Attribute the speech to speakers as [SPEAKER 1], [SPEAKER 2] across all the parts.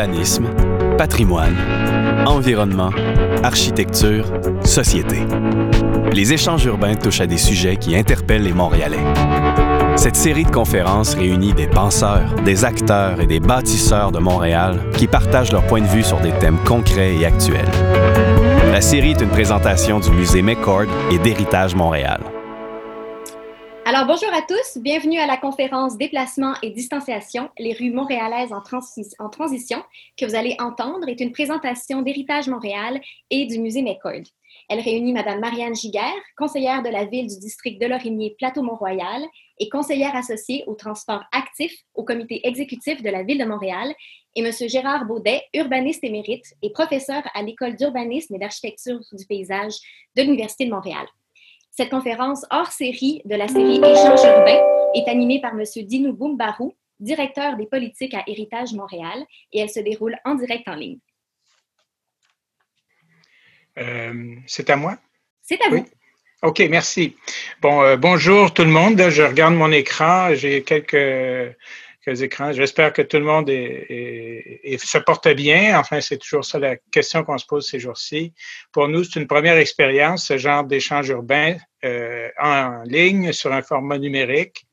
[SPEAKER 1] urbanisme, patrimoine, environnement, architecture, société. Les échanges urbains touchent à des sujets qui interpellent les Montréalais. Cette série de conférences réunit des penseurs, des acteurs et des bâtisseurs de Montréal qui partagent leur point de vue sur des thèmes concrets et actuels. La série est une présentation du musée McCord et d'Héritage Montréal.
[SPEAKER 2] Alors, bonjour à tous. Bienvenue à la conférence Déplacement et distanciation, les rues montréalaises en, transition, que vous allez entendre est une présentation d'Héritage Montréal et du musée McCord. Elle réunit Mme Marianne Giguère, conseillère de la ville du district de Lorimier Plateau-Mont-Royal et conseillère associée au transport actif au comité exécutif de la ville de Montréal, et M. Gérard Baudet, urbaniste émérite et professeur à l'École d'urbanisme et d'architecture du paysage de l'Université de Montréal. Cette conférence hors série de la série Échanges urbains est animée par M. Dinou Boumbarou, directeur des politiques à Héritage Montréal, et elle se déroule en direct en ligne.
[SPEAKER 3] Euh, c'est à moi?
[SPEAKER 2] C'est à vous.
[SPEAKER 3] OK, merci. Bon, euh, bonjour tout le monde. Je regarde mon écran. J'ai quelques J'espère que tout le monde se porte bien. Enfin, c'est toujours ça la question qu'on se pose ces jours-ci. Pour nous, c'est une première expérience, ce genre d'échange urbain euh, en ligne sur un format numérique.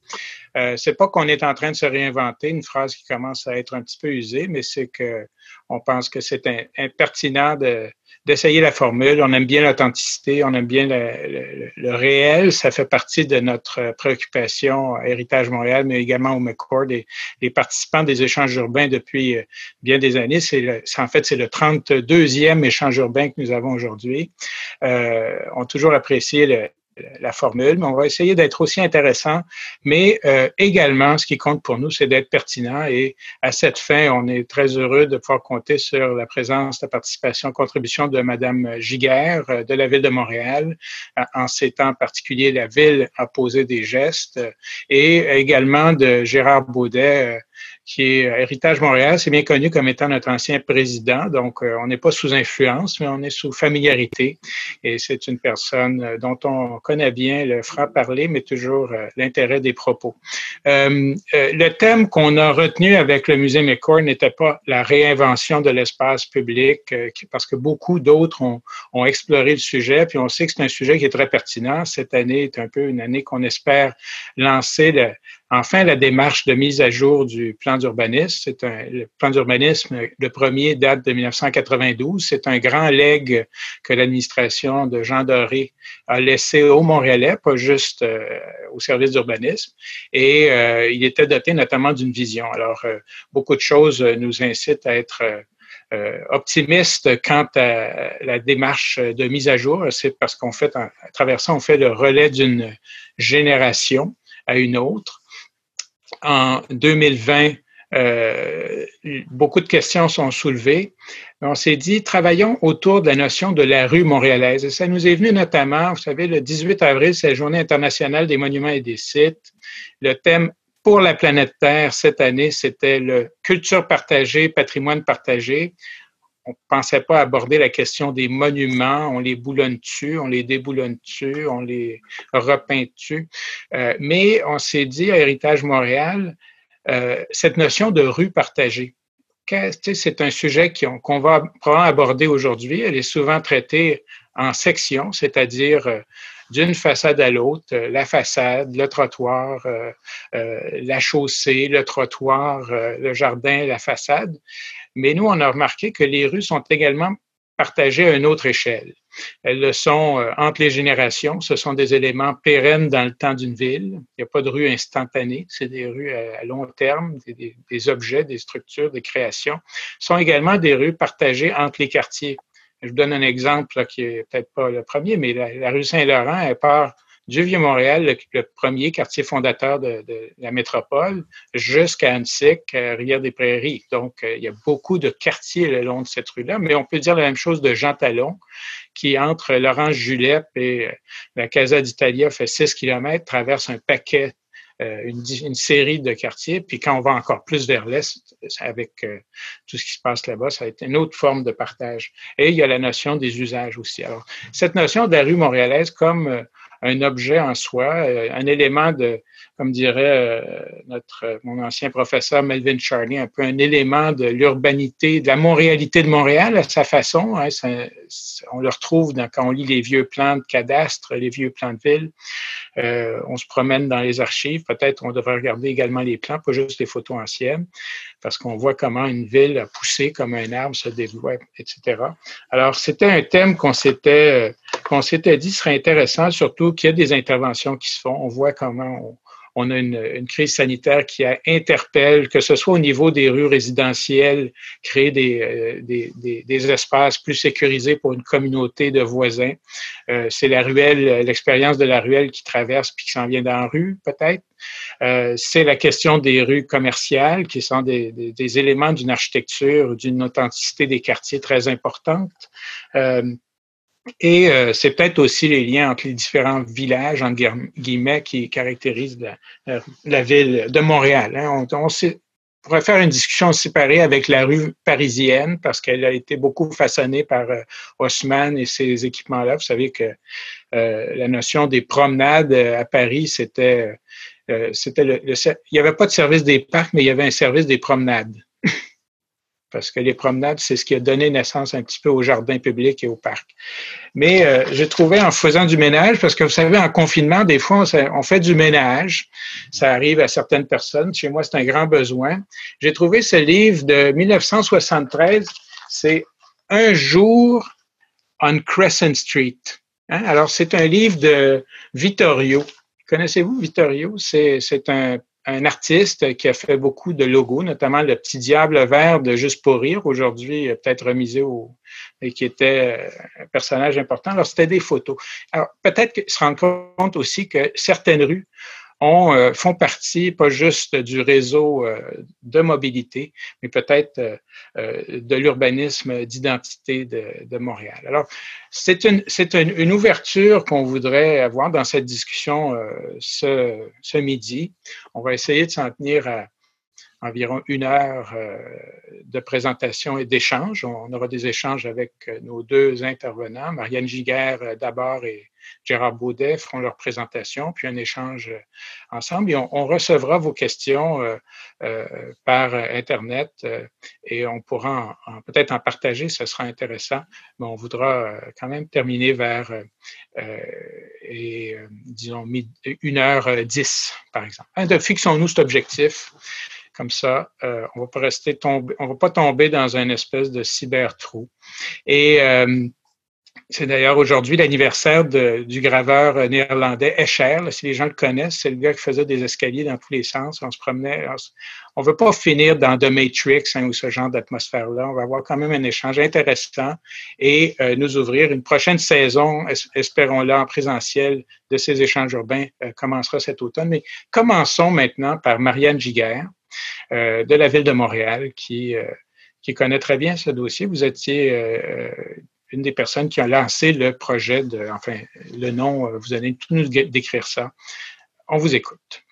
[SPEAKER 3] Euh, c'est pas qu'on est en train de se réinventer, une phrase qui commence à être un petit peu usée, mais c'est que on pense que c'est impertinent de, d'essayer la formule. On aime bien l'authenticité, on aime bien le, réel. Ça fait partie de notre préoccupation à Héritage Montréal, mais également au McCord. Et les participants des échanges urbains depuis euh, bien des années, c'est en fait c'est le 32e échange urbain que nous avons aujourd'hui, euh, ont toujours apprécié le, la formule, mais on va essayer d'être aussi intéressant. Mais euh, également, ce qui compte pour nous, c'est d'être pertinent. Et à cette fin, on est très heureux de pouvoir compter sur la présence, la participation, contribution de Madame Giguère euh, de la Ville de Montréal. En ces temps particuliers, la Ville a posé des gestes. Et également de Gérard Baudet, euh, qui est Héritage Montréal. C'est bien connu comme étant notre ancien président. Donc, euh, on n'est pas sous influence, mais on est sous familiarité. Et c'est une personne euh, dont on connaît bien le franc-parler, mais toujours euh, l'intérêt des propos. le thème qu'on a retenu avec le musée McCord n'était pas la réinvention de l'espace public, parce que beaucoup d'autres ont, ont exploré le sujet, puis on sait que c'est un sujet qui est très pertinent. Cette année est un peu une année qu'on espère lancer le, Enfin, la démarche de mise à jour du plan d'urbanisme, c'est un le plan d'urbanisme, le premier date de 1992. C'est un grand legs que l'administration de Jean Doré a laissé aux Montréalais, pas juste euh, au service d'urbanisme. Et euh, il était doté notamment d'une vision. Alors, euh, beaucoup de choses nous incitent à être optimistes quant à la démarche de mise à jour. C'est parce qu'on fait, à travers ça, on fait le relais d'une génération à une autre en 2020, euh, beaucoup de questions sont soulevées. On s'est dit, travaillons autour de la notion de la rue montréalaise. Et ça nous est venu notamment, vous savez, le 18 avril, c'est la Journée internationale des monuments et des sites. Le thème pour la planète Terre cette année, c'était le culture partagée, patrimoine partagé on ne pensait pas aborder la question des monuments, on les boulonne dessus, on les déboulonne dessus, on les repeint dessus. Euh, mais on s'est dit à Héritage Montréal, euh, cette notion de rue partagée, c'est un sujet qu'on va probablement aborder aujourd'hui. Elle est souvent traitée en sections, c'est-à-dire euh, d'une façade à l'autre, la façade, le trottoir, la chaussée, le trottoir, le jardin, la façade. Mais nous, on a remarqué que les rues sont également partagées à une autre échelle. Elles le sont euh, entre les générations. Ce sont des éléments pérennes dans le temps d'une ville. Il n'y a pas de rue instantanée. C'est des rues à, long terme, des, objets, des structures, des créations. Ce sont également des rues partagées entre les quartiers. Je vous donne un exemple qui est peut-être pas le premier, mais la, rue Saint-Laurent, elle part du Vieux-Montréal, le, premier quartier fondateur de, la métropole, jusqu'à Annecy, Rivière-des-Prairies. Donc, euh, il y a beaucoup de quartiers le long de cette rue-là, mais on peut dire la même chose de Jean Talon, qui entre Laurence Julep et euh, la Casa d'Italia fait 6 km, traverse un paquet euh, une, série de quartiers. Puis quand on va encore plus vers l'est, avec tout ce qui se passe là-bas, ça va être une autre forme de partage. Et il y a la notion des usages aussi. Alors, cette notion de la rue montréalaise comme un objet en soi, euh, un élément de comme dirait euh, notre mon ancien professeur Melvin Charlie, un peu un élément de l'urbanité, de la montréalité de Montréal à sa façon. Hein, on le retrouve dans, quand on lit les vieux plans de cadastre, les vieux plans de ville. Euh, on se promène dans les archives. Peut-être on devrait regarder également les plans, pas juste les photos anciennes, parce qu'on voit comment une ville a poussé comme un arbre, se développe, etc. Alors, c'était un thème qu'on s'était, euh, qu'on s'était dit serait intéressant, surtout qu'il y a des interventions qui se font. On voit comment on, a une, crise sanitaire qui interpelle, que ce soit au niveau des rues résidentielles, créer euh, des, des, espaces plus sécurisés pour une communauté de voisins. Euh, c'est la ruelle, l'expérience de la ruelle qui traverse puis qui s'en vient dans la rue, peut-être. Euh, c'est la question des rues commerciales, qui sont des, des éléments d'une architecture, d'une authenticité des quartiers très importante. Et euh, c'est peut-être aussi les liens entre les différents villages, en guillemets, qui caractérisent la, ville de Montréal. Hein. On, pourrait faire une discussion séparée avec la rue parisienne parce qu'elle a été beaucoup façonnée par euh, Haussmann et ses équipements-là. Vous savez que euh, la notion des promenades à Paris, c'était, c'était le, il n'y avait pas de service des parcs, mais il y avait un service des promenades parce que les promenades, c'est ce qui a donné naissance un petit peu au jardin public et au parc. Mais euh, j'ai trouvé en faisant du ménage, parce que vous savez, en confinement, des fois, on, fait du ménage. Ça arrive à certaines personnes. Chez moi, c'est un grand besoin. J'ai trouvé ce livre de 1973. C'est Un jour on Crescent Street. Hein? Alors, c'est un livre de Vittorio. Connaissez-vous Vittorio? C'est un un artiste qui a fait beaucoup de logos, notamment le petit diable vert de Juste pour rire, aujourd'hui peut-être remisé au, et qui était euh, un personnage important. Alors, c'était des photos. Alors, peut-être qu'ils se rendent compte aussi que certaines rues ont, euh, font partie pas juste du réseau euh, de mobilité, mais peut-être euh, de l'urbanisme d'identité de, de, Montréal. Alors, c'est une, une, une, ouverture qu'on voudrait avoir dans cette discussion ce, ce midi. On va essayer de s'en tenir à environ une heure de présentation et d'échange. On aura des échanges avec nos deux intervenants, Marianne Giguère d'abord et Gérard Baudet feront leur présentation, puis un échange euh, ensemble. Et on, recevra vos questions euh, euh, par Internet et on pourra peut-être en partager, ce sera intéressant, mais on voudra quand même terminer vers, disons, 1h10, par exemple. Hein, fixons-nous cet objectif. Comme ça, on va pas rester tombé, on va pas tomber dans un espèce de cyber-trou. Et c'est d'ailleurs aujourd'hui l'anniversaire du graveur euh, néerlandais Escher. si les gens le connaissent, c'est le gars qui faisait des escaliers dans tous les sens. On se promenait. On ne veut pas finir dans The Matrix hein, ou ce genre d'atmosphère-là. On va avoir quand même un échange intéressant et euh, nous ouvrir une prochaine saison, espérons-le, en présentiel de ces échanges urbains euh, commencera cet automne. Mais commençons maintenant par Marianne Giguère de la ville de Montréal qui qui connaît très bien ce dossier. Vous étiez une des personnes qui a lancé le projet de, enfin, le nom, euh, vous allez tout nous décrire ça. On vous écoute.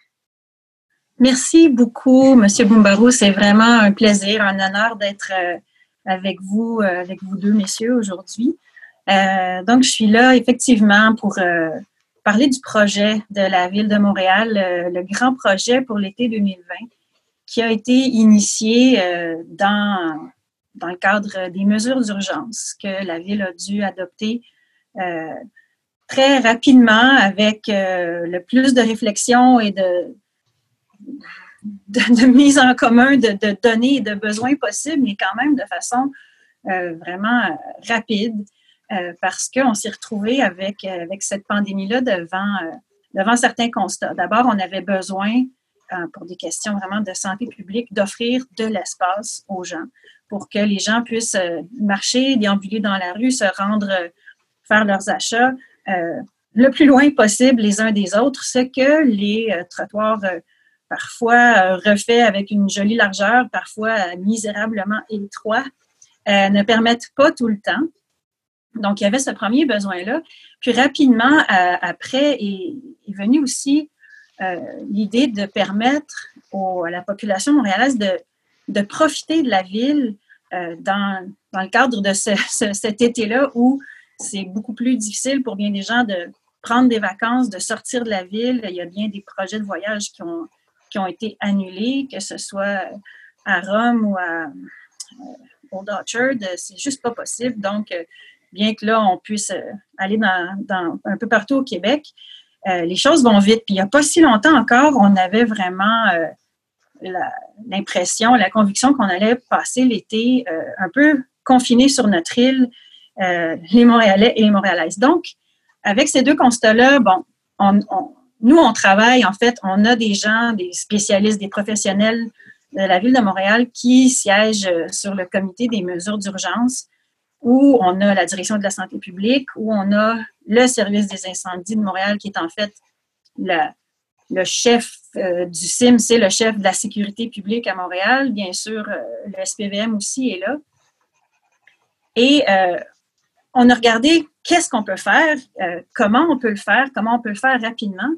[SPEAKER 4] Merci beaucoup, Monsieur Boumbarou. C'est vraiment un plaisir, un honneur d'être euh, avec vous, euh, avec vous deux, messieurs, aujourd'hui. donc, je suis là effectivement pour parler du projet de la Ville de Montréal, le grand projet pour l'été 2020, qui a été initié dans dans le cadre des mesures d'urgence que la Ville a dû adopter euh, très rapidement avec euh, le plus de réflexion et de, de, mise en commun de, données et de besoins possibles, mais quand même de façon euh, vraiment rapide, parce qu'on s'est retrouvé avec, avec cette pandémie-là devant, devant certains constats. D'abord, on avait besoin, pour des questions vraiment de santé publique, d'offrir de l'espace aux gens pour que les gens puissent euh, marcher, déambuler dans la rue, se rendre, euh, faire leurs achats euh, le plus loin possible les uns des autres, ce que les trottoirs parfois refaits avec une jolie largeur, parfois misérablement étroits, ne permettent pas tout le temps. Donc, il y avait ce premier besoin-là. Puis rapidement, après, est, venue aussi l'idée de permettre à la population montréalaise de, profiter de la ville euh, dans, le cadre de cet été-là où c'est beaucoup plus difficile pour bien des gens de prendre des vacances, de sortir de la ville. Il y a bien des projets de voyage qui ont, été annulés, que ce soit à Rome ou à Old Orchard. C'est juste pas possible. Donc, bien que là, on puisse aller un peu partout au Québec, les choses vont vite. Puis il n'y a pas si longtemps encore, on avait vraiment l'impression, la, conviction qu'on allait passer l'été euh, un peu confiné sur notre île, euh, les Montréalais et les Montréalaises. Donc, avec ces deux constats-là, nous, on travaille, en fait, on a des gens, des spécialistes, des professionnels de la Ville de Montréal qui siègent euh, sur le comité des mesures d'urgence où on a la direction de la santé publique, où on a le service des incendies de Montréal qui est en fait le chef euh, du CIM, c'est le chef de la sécurité publique à Montréal. Bien sûr, euh, le SPVM aussi est là. Et euh, on a regardé qu'est-ce qu'on peut faire, comment on peut le faire, comment on peut le faire rapidement.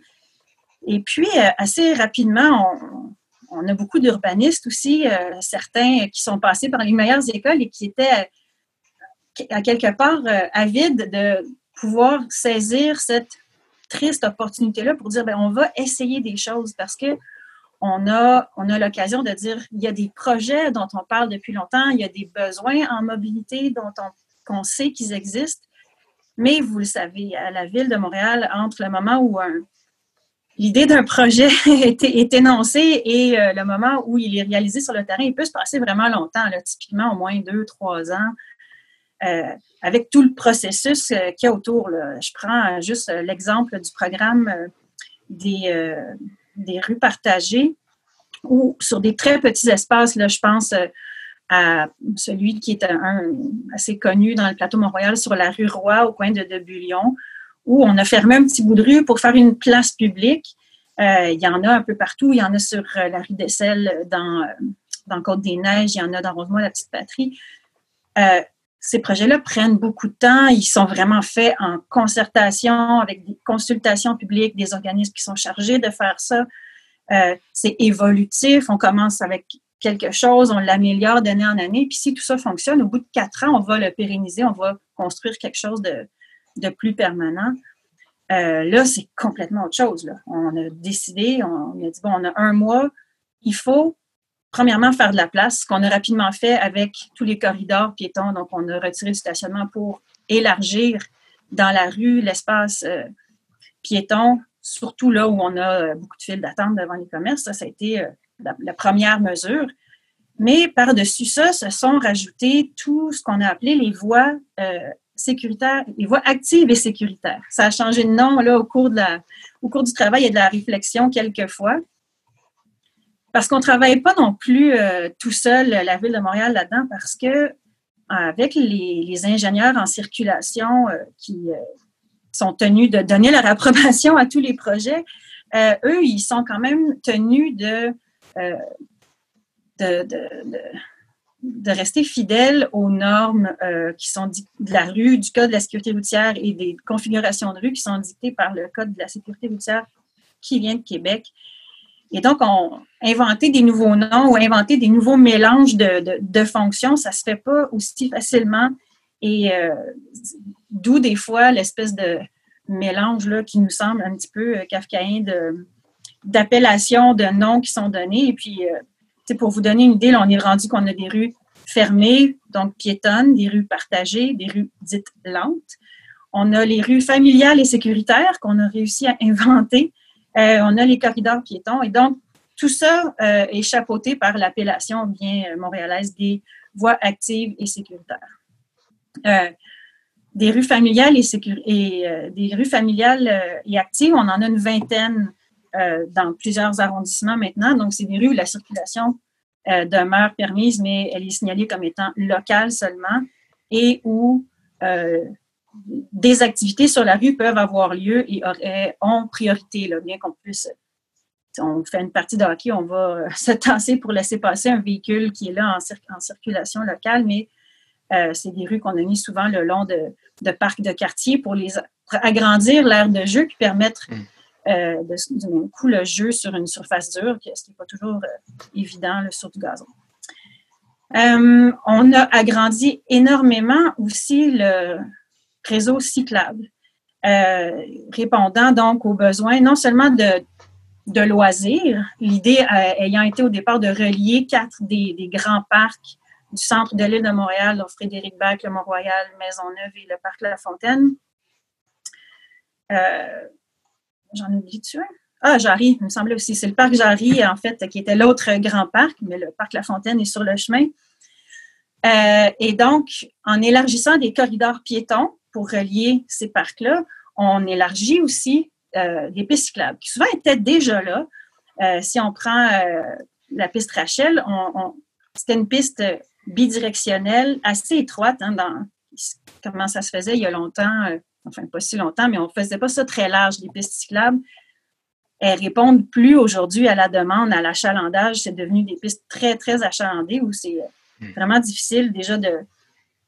[SPEAKER 4] Et puis, assez rapidement, on, on a beaucoup d'urbanistes aussi, certains qui sont passés par les meilleures écoles et qui étaient à quelque part avides de pouvoir saisir cette triste opportunité-là pour dire, ben, on va essayer des choses parce que on a, on a l'occasion de dire, il y a des projets dont on parle depuis longtemps, il y a des besoins en mobilité dont on qu'on sait qu'ils existent, mais vous le savez, à la ville de Montréal, entre le moment où l'idée d'un projet est, énoncée et euh, le moment où il est réalisé sur le terrain, il peut se passer vraiment longtemps, typiquement au moins deux, trois ans. Euh, avec tout le processus euh, qu'il y a autour. Je prends juste euh, l'exemple du programme des, des rues partagées ou sur des très petits espaces, là, je pense à celui qui est assez connu dans le plateau Mont-Royal sur la rue Roy au coin de Debullion, où on a fermé un petit bout de rue pour faire une place publique. il y en a un peu partout. Il y en a sur la rue des dans, dans Côte-des-Neiges, il y en a dans Rosemont, la petite patrie ces projets-là prennent beaucoup de temps. Ils sont vraiment faits en concertation avec des consultations publiques, des organismes qui sont chargés de faire ça. Euh, c'est évolutif. On commence avec quelque chose, on l'améliore d'année en année. Puis si tout ça fonctionne, au bout de quatre ans, on va le pérenniser, on va construire quelque chose de, plus permanent. Euh, là, c'est complètement autre chose. On a décidé, on a dit, bon, on a un mois, il faut premièrement, faire de la place, ce qu'on a rapidement fait avec tous les corridors piétons. Donc, on a retiré du stationnement pour élargir dans la rue l'espace euh, piéton, surtout là où on a euh, beaucoup de files d'attente devant les commerces. Ça, ça a été euh, la, première mesure. Mais par-dessus ça, se sont rajoutés tout ce qu'on a appelé les voies sécuritaires, les voies actives et sécuritaires. Ça a changé de nom au, cours au cours du travail et de la réflexion quelquefois. Parce qu'on ne travaille pas non plus euh, tout seul, la Ville de Montréal, là-dedans, parce que avec les, ingénieurs en circulation euh, qui euh, sont tenus de donner leur approbation à tous les projets, eux, ils sont quand même tenus de, de, rester fidèles aux normes qui sont de la rue, du Code de la sécurité routière et des configurations de rue qui sont dictées par le Code de la sécurité routière qui vient de Québec. Et donc, on, inventer des nouveaux noms ou inventer des nouveaux mélanges de, de, fonctions, ça se fait pas aussi facilement. Et euh, d'où des fois l'espèce de mélange là, qui nous semble un petit peu euh, kafkaïen de, d'appellations de noms qui sont donnés. Et puis, euh, pour vous donner une idée, on est rendu qu'on a des rues fermées, donc piétonnes, des rues partagées, des rues dites lentes. On a les rues familiales et sécuritaires qu'on a réussi à inventer. Euh, on a les corridors piétons. Et donc, tout ça euh, est chapeauté par l'appellation bien euh, montréalaise des voies actives et sécuritaires. des rues familiales et, des rues familiales et actives, on en a une vingtaine dans plusieurs arrondissements maintenant. Donc, c'est des rues où la circulation demeure permise, mais elle est signalée comme étant locale seulement et où des activités sur la rue peuvent avoir lieu et ont priorité, là, bien qu'on puisse, on fait une partie de hockey, on va euh, se tasser pour laisser passer un véhicule qui est là en, circulation locale, mais euh, c'est des rues qu'on a mis souvent le long de, parcs de quartier pour les agrandir l'aire de jeu puis permettre mm. euh, de, du même coup le jeu sur une surface dure, ce qui n'est pas toujours évident le sur du gazon. on a agrandi énormément aussi le, réseau cyclable. répondant donc aux besoins non seulement de, de loisirs, l'idée ayant été au départ de relier quatre des, des grands parcs du centre de l'île de Montréal, donc Frédéric Bach, le Mont-Royal, Maisonneuve et le parc La Fontaine. Euh, j'en oublie tu Ah, Jarry, il me semblait aussi. C'est le parc Jarry, en fait, qui était l'autre grand parc, mais le parc La Fontaine est sur le chemin. Euh, et donc, en élargissant des corridors piétons pour relier ces parcs-là, on élargit aussi euh, des pistes cyclables, qui souvent étaient déjà là. si on prend la piste Rachel, c'était une piste bidirectionnelle, assez étroite. Hein, dans, comment ça se faisait il y a longtemps, euh, enfin pas si longtemps, mais on ne faisait pas ça très large, les pistes cyclables. Elles répondent plus aujourd'hui à la demande, à l'achalandage. C'est devenu des pistes très, très achalandées où c'est euh, hmm. vraiment difficile déjà de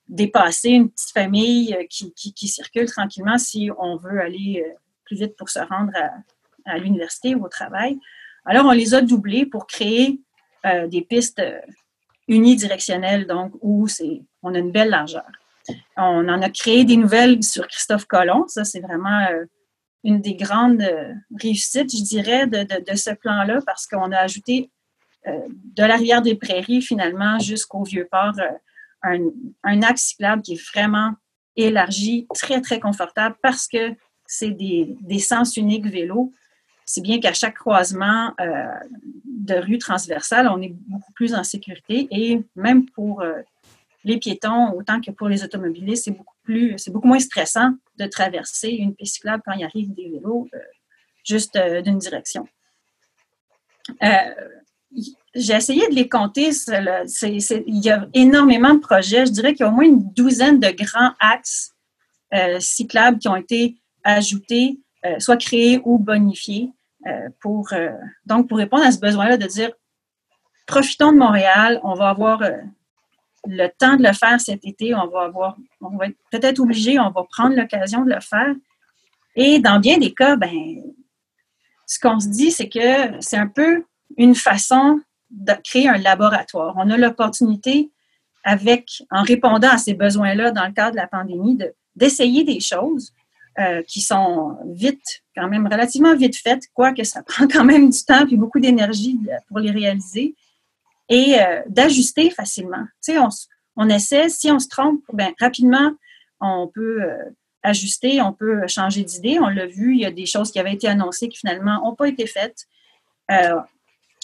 [SPEAKER 4] dépasser une petite famille euh, qui, circule tranquillement si on veut aller plus vite pour se rendre à, l'université ou au travail. Alors, on les a doublés pour créer des pistes unidirectionnel, donc où on a une belle largeur. On en a créé des nouvelles sur Christophe Colomb. Ça, c'est vraiment euh, une des grandes euh, réussites, je dirais, de, ce plan-là, parce qu'on a ajouté euh, de la rivière des Prairies, finalement, jusqu'au Vieux-Port, un, axe cyclable qui est vraiment élargi, très, très confortable, parce que c'est des, sens uniques vélo si bien qu'à chaque croisement euh, de rue transversale, on est beaucoup plus en sécurité et même pour euh, les piétons, autant que pour les automobilistes, c'est beaucoup plus, c'est beaucoup moins stressant de traverser une piste cyclable quand il arrive des vélos euh, juste d'une direction. J'ai essayé de les compter. il y a énormément de projets. Je dirais qu'il y a au moins une douzaine de grands axes cyclables qui ont été ajoutés, soit créés ou bonifiés. Euh, pour, euh, donc, pour répondre à ce besoin-là de dire, profitons de Montréal, on va avoir euh, le temps de le faire cet été, on va avoir, on va être peut-être obligé, on va prendre l'occasion de le faire. Et dans bien des cas, ben, ce qu'on se dit, c'est que c'est un peu une façon de créer un laboratoire. On a l'opportunité, en répondant à ces besoins-là dans le cadre de la pandémie, d'essayer des choses euh, qui sont vite, quand même relativement vite faites, quoique ça prend quand même du temps et beaucoup d'énergie pour les réaliser, et euh, d'ajuster facilement. On, on, essaie, si on se trompe, ben, rapidement, on peut euh, ajuster, on peut changer d'idée. On l'a vu, il y a des choses qui avaient été annoncées qui finalement n'ont pas été faites.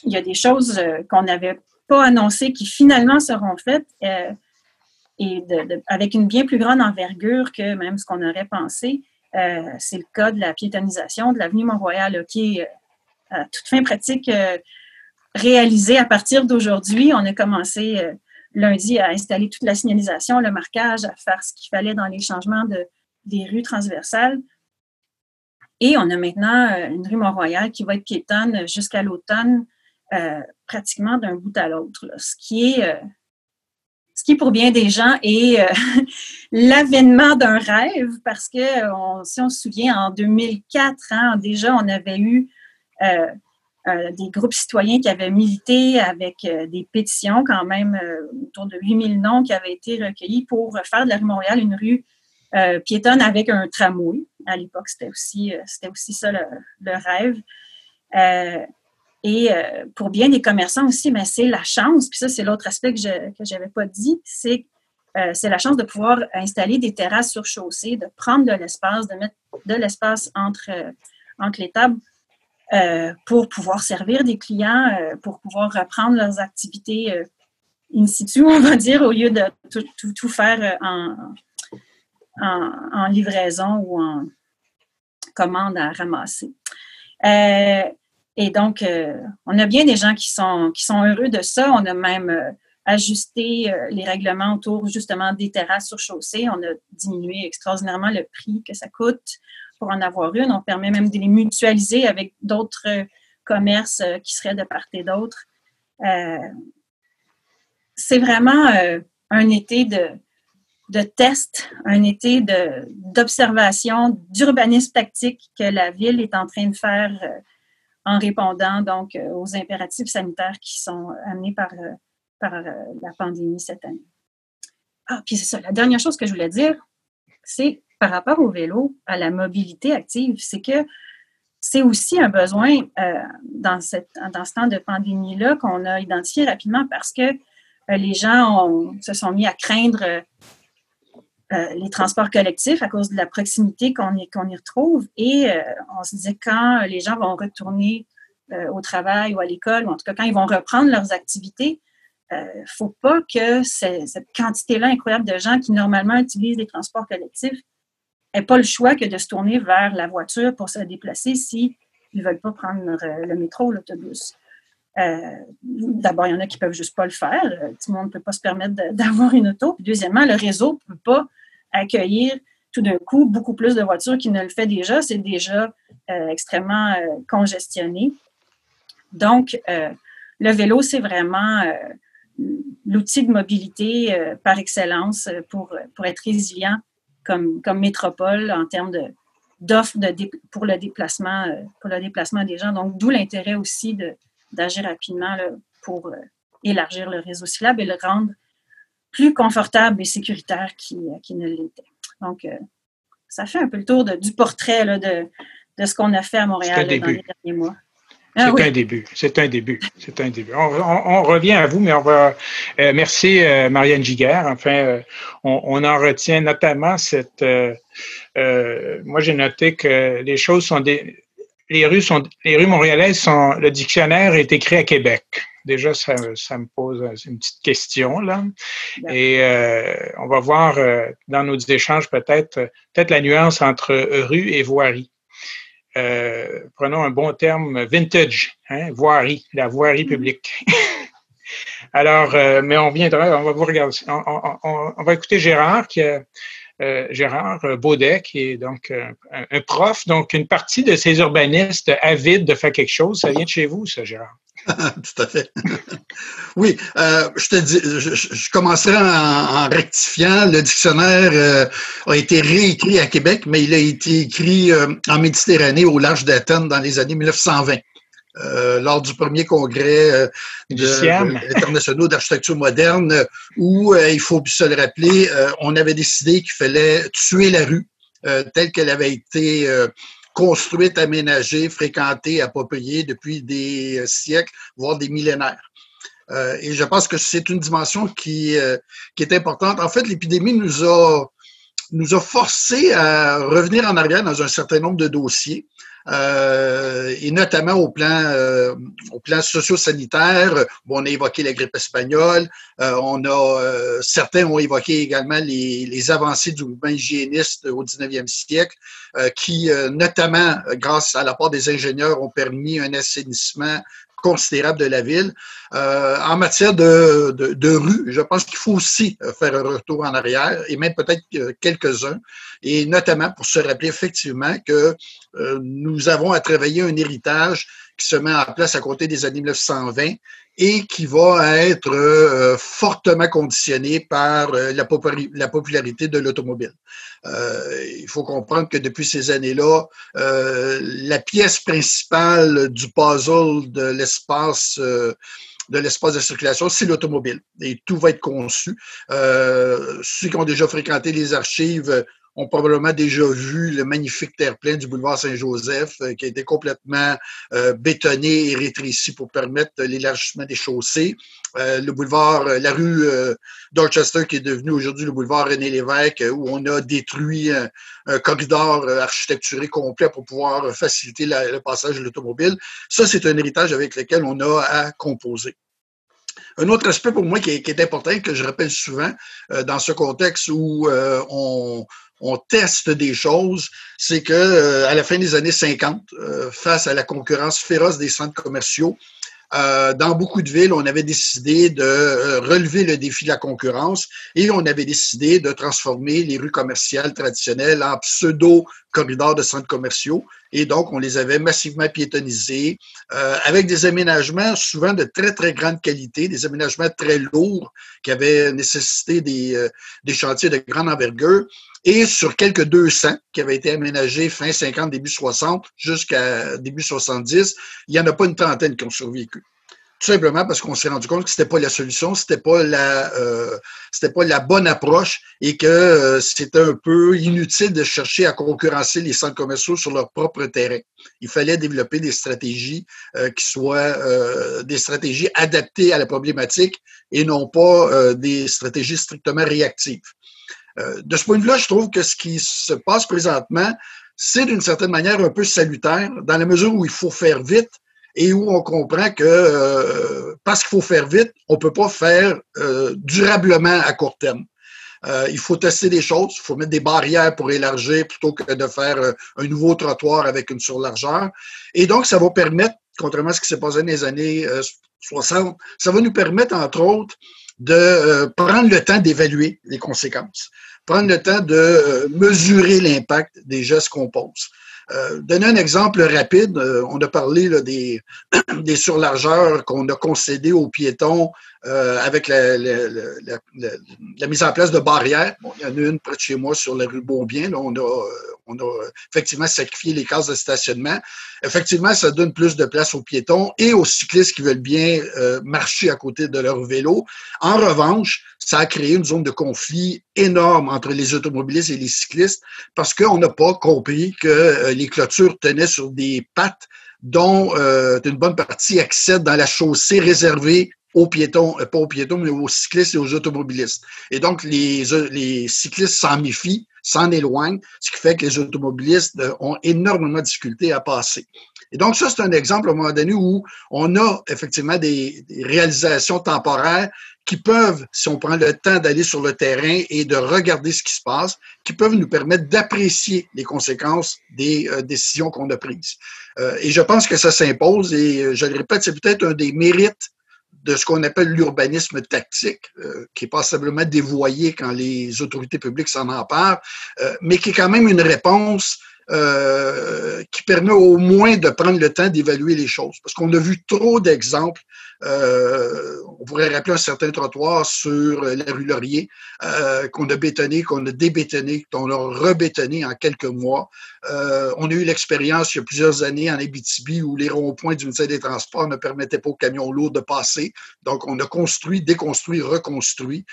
[SPEAKER 4] Il y a des choses qu'on n'avait pas annoncées qui finalement seront faites et avec une bien plus grande envergure que même ce qu'on aurait pensé. Euh, c'est le cas de la piétonisation de l'avenue Mont-Royal, qui est euh, à toute fin pratique euh, réalisée à partir d'aujourd'hui. On a commencé lundi à installer toute la signalisation, le marquage, à faire ce qu'il fallait dans les changements de, des rues transversales. Et on a maintenant une rue Mont-Royal qui va être piétonne jusqu'à l'automne, pratiquement d'un bout à l'autre, ce qui est ce qui pour bien des gens est euh, l'avènement d'un rêve parce que si on se souvient, en 2004, hein, déjà, on avait eu euh, euh, des groupes citoyens qui avaient milité avec des pétitions, quand même autour de 8000 noms qui avaient été recueillis pour faire de la rue Montréal une rue piétonne avec un tramway. À l'époque, c'était aussi, c'était aussi ça le rêve. Et euh, pour bien des commerçants aussi, mais c'est la chance, puis ça, c'est l'autre aspect que je n'avais pas dit, c'est euh, c'est la chance de pouvoir installer des terrasses sur chaussée, de prendre de l'espace, de mettre de l'espace entre, euh, entre les tables pour pouvoir servir des clients, pour pouvoir reprendre leurs activités in situ, on va dire, au lieu de tout, tout, faire en, en, livraison ou en commande à ramasser. Et donc, euh, on a bien des gens qui sont, qui sont heureux de ça. On a même euh, ajusté euh, les règlements autour justement des terrasses sur chaussée. On a diminué extraordinairement le prix que ça coûte pour en avoir une. On permet même de les mutualiser avec d'autres commerces qui seraient de part et d'autre. c'est vraiment un été de, de test, un été d'observation, d'urbanisme tactique que la ville est en train de faire en répondant donc euh, aux impératifs sanitaires qui sont amenés par, euh, par euh, la pandémie cette année. Ah, puis c'est ça. La dernière chose que je voulais dire, c'est par rapport au vélo, à la mobilité active, c'est que c'est aussi un besoin euh, dans, cette, dans ce temps de pandémie-là qu'on a identifié rapidement parce que euh, les gens se sont mis à craindre euh, les transports collectifs à cause de la proximité qu'on y, qu'on y retrouve. Et on se disait quand les gens vont retourner au travail ou à l'école, ou en tout cas quand ils vont reprendre leurs activités, il ne faut pas que cette quantité-là incroyable de gens qui normalement utilisent les transports collectifs n'aient pas le choix que de se tourner vers la voiture pour se déplacer s'ils ne veulent pas prendre le métro ou l'autobus. Euh, d'abord, il y en a qui peuvent juste pas le faire. Euh, tout le monde ne peut pas se permettre d'avoir une auto. deuxièmement, le réseau ne peut pas accueillir tout d'un coup beaucoup plus de voitures qu'il ne le fait déjà. C'est déjà euh, extrêmement congestionné. Donc, le vélo, c'est vraiment l'outil de mobilité par excellence pour, pour être résilient comme, comme métropole en termes d'offres pour, pour le déplacement des gens. Donc, d'où l'intérêt aussi de, d'agir rapidement pour euh, élargir le réseau cyclable et le rendre plus confortable et sécuritaire qu'il ne l'était. Donc, euh, ça fait un peu le tour du portrait de, de, ce qu'on a fait à Montréal dans les derniers mois.
[SPEAKER 3] Ah c'est un début. C'est un début. C'est un début. On, revient à vous, mais on va. Euh, merci, Marianne Giguère. Enfin, on, en retient notamment cette. moi, j'ai noté que les choses sont des, les rues sont, les rues montréalaises sont, le dictionnaire est écrit à Québec. Déjà, ça, ça me pose une petite question là. Et euh, on va voir euh, dans nos échanges peut-être peut-être la nuance entre rue et voirie. Euh, prenons un bon terme vintage, hein, voirie, la voirie mm-hmm. publique. Alors, mais on viendra, on va vous regarder. On, on, on va écouter Gérard qui a euh, Gérard Baudet, qui est donc euh, un, prof. Donc, une partie de ces urbanistes avides de faire quelque chose, ça vient de chez vous, ça, Gérard?
[SPEAKER 5] Tout à fait. oui, euh, je te dis, je, commencerai en, rectifiant. Le dictionnaire a été réécrit à Québec, mais il a été écrit en Méditerranée au large d'Athènes dans les années 1920. Euh, lors du premier congrès euh, international d'architecture moderne, où, euh, il faut se le rappeler, on avait décidé qu'il fallait tuer la rue telle qu'elle avait été construite, aménagée, fréquentée, appropriée depuis des siècles, voire des millénaires. et je pense que c'est une dimension qui, qui est importante. En fait, l'épidémie nous a nous a forcé à revenir en arrière dans un certain nombre de dossiers. Euh, et notamment au plan, euh, au plan socio-sanitaire. Bon, on a évoqué la grippe espagnole. Euh, on a, euh, certains ont évoqué également les, les, avancées du mouvement hygiéniste au 19e siècle, qui, notamment grâce à l'apport des ingénieurs, ont permis un assainissement considérable de la ville. Euh, en matière de, de, rue, je pense qu'il faut aussi euh, faire un retour en arrière, et même peut-être quelques-uns, et notamment pour se rappeler effectivement que euh, nous avons à travailler un héritage qui se met en place à côté des années 1920 et qui va être euh, fortement conditionné par euh, la, la, popularité de l'automobile. Euh, il faut comprendre que depuis ces années-là, la pièce principale du puzzle de l'espace de l'espace de circulation, c'est l'automobile. Et tout va être conçu. ceux qui ont déjà fréquenté les archives ont probablement déjà vu le magnifique terre-plein du boulevard Saint-Joseph euh, qui a été complètement euh, bétonné et rétréci pour permettre l'élargissement des chaussées. Euh, le boulevard, la rue Dorchester qui est devenue aujourd'hui le boulevard René Lévesque où on a détruit un, corridor architecturé complet pour pouvoir faciliter le passage de l'automobile. Ça, c'est un héritage avec lequel on a à composer. Un autre aspect pour moi qui est, qui est important, que je rappelle souvent dans ce contexte où on, on teste des choses, c'est que euh, à la fin des années 50, euh, face à la concurrence féroce des centres commerciaux, euh, dans beaucoup de villes, on avait décidé de relever le défi de la concurrence et on avait décidé de transformer les rues commerciales traditionnelles en pseudo-corridors de centres commerciaux. Et donc, on les avait massivement piétonnisés avec des aménagements souvent de très, très grande qualité, des aménagements très lourds qui avaient nécessité des, des chantiers de grande envergure. Et sur quelques 200 qui avaient été aménagés fin 50, début 60, jusqu'à début 70, il n'y en a pas une trentaine qui ont survécu. Tout simplement parce qu'on s'est rendu compte que c'était pas la solution, c'était pas la, euh, c'était pas la bonne approche et que euh, c'était un peu inutile de chercher à concurrencer les centres commerciaux sur leur propre terrain. Il fallait développer des stratégies euh, qui soient des stratégies adaptées à la problématique et non pas des stratégies strictement réactives. de ce point de vue-là, je trouve que ce qui se passe présentement, c'est d'une certaine manière un peu salutaire, dans la mesure où il faut faire vite, et où on comprend que euh, parce qu'il faut faire vite, on peut pas faire euh, durablement à court terme. Euh, il faut tester des choses, il faut mettre des barrières pour élargir plutôt que de faire un nouveau trottoir avec une surlargeur. Et donc, ça va permettre, contrairement à ce qui s'est passé dans les années 60, ça va nous permettre, entre autres, de prendre le temps d'évaluer les conséquences, prendre le temps de mesurer l'impact des gestes qu'on pose. Euh, donner un exemple rapide, euh, on a parlé là, des, des surlargeurs qu'on a concédés aux piétons euh, avec la, mise en place de barrières. Bon, il y en a une près de chez moi sur la rue Beaubien. On, a, effectivement sacrifié les cases de stationnement. Effectivement, ça donne plus de place aux piétons et aux cyclistes qui veulent bien marcher à côté de leur vélo. En revanche, ça a créé une zone de conflit énorme entre les automobilistes et les cyclistes parce qu'on n'a pas compris que euh, les clôtures tenaient sur des pattes dont euh, une bonne partie accède dans la chaussée réservée aux piétons, euh, pas aux piétons, mais aux cyclistes et aux automobilistes. Et donc, les, les cyclistes s'en méfient, s'en éloignent, ce qui fait que les automobilistes ont énormément de difficultés à passer. Et donc, ça, c'est un exemple à un moment donné où on a effectivement des, réalisations temporaires qui peuvent, si on prend le temps d'aller sur le terrain et de regarder ce qui se passe, qui peuvent nous permettre d'apprécier les conséquences des euh, décisions qu'on a prises. et je pense que ça s'impose et je le répète, c'est peut-être un des mérites de ce qu'on appelle l'urbanisme tactique, euh, qui est passablement dévoyé quand les autorités publiques s'en emparent, euh, mais qui est quand même une réponse euh, qui permet au moins de prendre le temps d'évaluer les choses. Parce qu'on a vu trop d'exemples. Euh, on pourrait rappeler un certain trottoir sur la rue Laurier euh, qu'on a bétonné, qu'on a débétonné, qu'on a rebétonné en quelques mois. on a eu l'expérience il y a plusieurs années en Abitibi où les ronds-points du ministère des Transports ne permettaient pas aux camions lourds de passer. Donc, on a construit, déconstruit, reconstruit.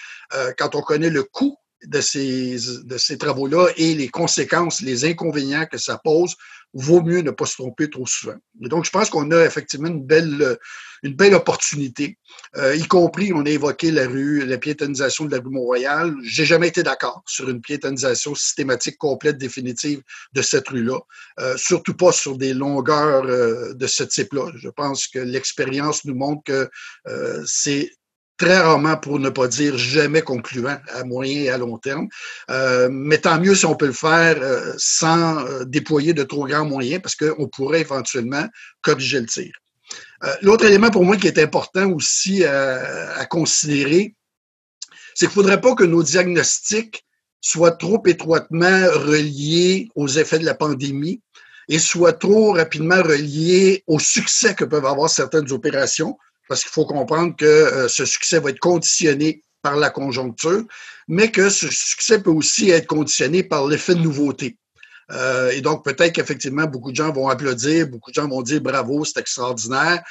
[SPEAKER 5] quand on connaît le coût de ces, de ces travaux-là et les conséquences, les inconvénients que ça pose, vaut mieux ne pas se tromper trop souvent. Et donc, je pense qu'on a effectivement une belle, une belle opportunité, euh, y compris, on a évoqué la rue, la piétonisation de la rue Mont-Royal. J'ai jamais été d'accord sur une piétonisation systématique, complète, définitive de cette rue-là, euh, surtout pas sur des longueurs euh, de ce type-là. Je pense que l'expérience nous montre que c'est très rarement, pour ne pas dire jamais concluant à moyen et à long terme. Euh, mais tant mieux si on peut le faire euh, sans euh, déployer de trop grands moyens, parce qu'on pourrait éventuellement corriger le tir. L'autre élément pour moi qui est important aussi à, considérer, c'est qu'il ne faudrait pas que nos diagnostics soient trop étroitement reliés aux effets de la pandémie et soient trop rapidement reliés au succès que peuvent avoir certaines opérations parce qu'il faut comprendre que euh, ce succès va être conditionné par la conjoncture, mais que ce succès peut aussi être conditionné par l'effet de nouveauté. Euh, et donc, peut-être qu'effectivement, beaucoup de gens vont applaudir, beaucoup de gens vont dire bravo, c'est extraordinaire.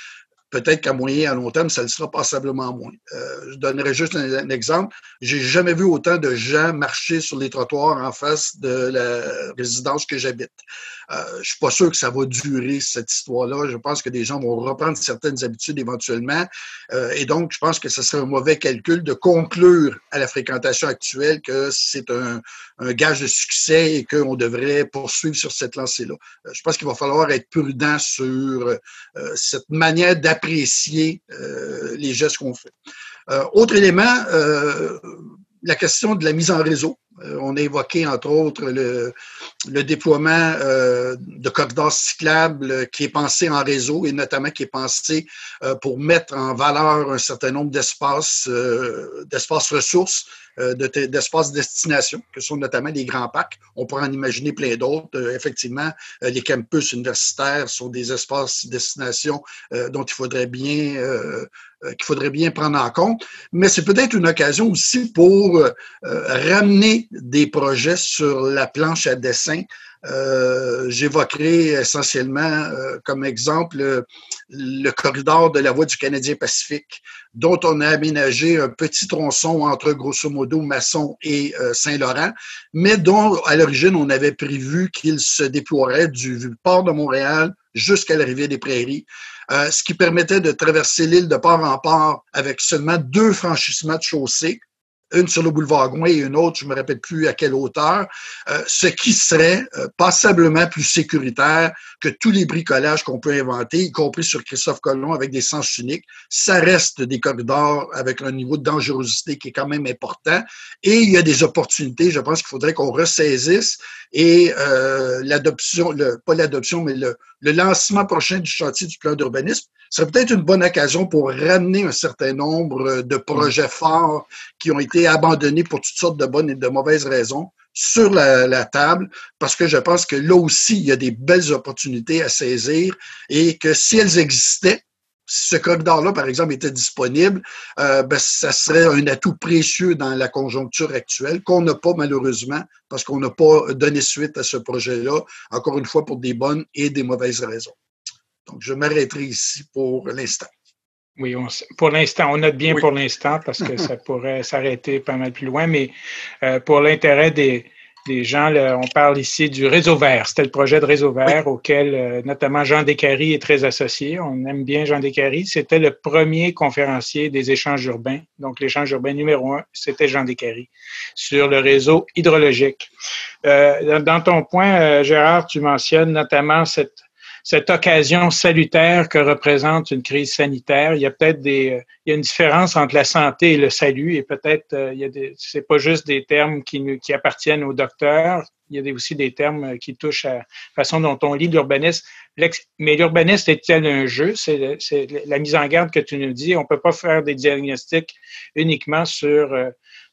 [SPEAKER 5] Peut-être qu'à moyen et à long terme, ça le sera passablement moins. Euh, je donnerai juste un, exemple. J'ai jamais vu autant de gens marcher sur les trottoirs en face de la résidence que j'habite. Euh, je suis pas sûr que ça va durer, cette histoire-là. Je pense que des gens vont reprendre certaines habitudes éventuellement. Euh, et donc, je pense que ce serait un mauvais calcul de conclure à la fréquentation actuelle que c'est un, un, gage de succès et qu'on devrait poursuivre sur cette lancée-là. Euh, je pense qu'il va falloir être prudent sur euh, cette manière d'apprécier euh, les gestes qu'on fait. autre élément, la question de la mise en réseau. Euh, on a évoqué, entre autres, le, déploiement euh, de corridors cyclables qui est pensé en réseau et notamment qui est pensé euh, pour mettre en valeur un certain nombre d'espaces, d'espaces ressources, d'espaces destination, que sont notamment les grands parcs. On pourrait en imaginer plein d'autres. effectivement, les campus universitaires sont des espaces destination dont il faudrait bien qu'il faudrait bien prendre en compte, mais c'est peut-être une occasion aussi pour ramener des projets sur la planche à dessin Euh, j'évoquerai essentiellement euh, comme exemple le corridor de la voie du Canadien Pacifique, dont on a aménagé un petit tronçon entre grosso modo Masson et Saint-Laurent, mais dont à l'origine on avait prévu qu'il se déploierait du port de Montréal jusqu'à l'arrivée des prairies, ce qui permettait de traverser l'île de port en port avec seulement deux franchissements de chaussée une sur le boulevard Gouin et une autre, je me rappelle plus à quelle hauteur, euh, ce qui serait euh, passablement plus sécuritaire que tous les bricolages qu'on peut inventer, y compris sur Christophe Colomb avec des sens uniques. Ça reste des corridors avec un niveau de dangerosité qui est quand même important et il y a des opportunités. Je pense qu'il faudrait qu'on ressaisisse et euh, l'adoption, pas l'adoption, mais le, le lancement prochain du chantier du plan d'urbanisme serait peut-être une bonne occasion pour ramener un certain nombre de projets forts qui ont été abandonnés pour toutes sortes de bonnes et de mauvaises raisons sur la, table parce que je pense que là aussi, il y a des belles opportunités à saisir et que si elles existaient, si ce corridor-là, par exemple, était disponible, euh, ben, ça serait un atout précieux dans la conjoncture actuelle qu'on n'a pas malheureusement parce qu'on n'a pas donné suite à ce projet-là, encore une fois, pour des bonnes et des mauvaises raisons. Donc, je m'arrêterai ici pour l'instant.
[SPEAKER 3] Oui, pour l'instant, on note bien pour l'instant parce que ça pourrait s'arrêter pas mal plus loin, mais euh, pour l'intérêt des, gens, on parle ici du réseau vert. C'était le projet de réseau vert auquel euh, notamment Jean Descaries est très associé. On aime bien Jean Descaries. C'était le premier conférencier des échanges urbains. Donc, l'échange urbain numéro un, c'était Jean Descaries sur le réseau hydrologique. Euh, dans ton point, Gérard, tu mentionnes notamment cette cette occasion salutaire que représente une crise sanitaire. Il y a peut-être des, euh, il y a une différence entre la santé et le salut, et peut-être euh, il y a des, c'est pas juste des termes qui, qui appartiennent aux docteurs. Il y a aussi des termes euh, qui touchent à la façon dont on lit l'urbanisme. Mais l'urbanisme est-il un jeu? C'est, c'est la mise en garde que tu nous dis. On peut pas faire des diagnostics uniquement sur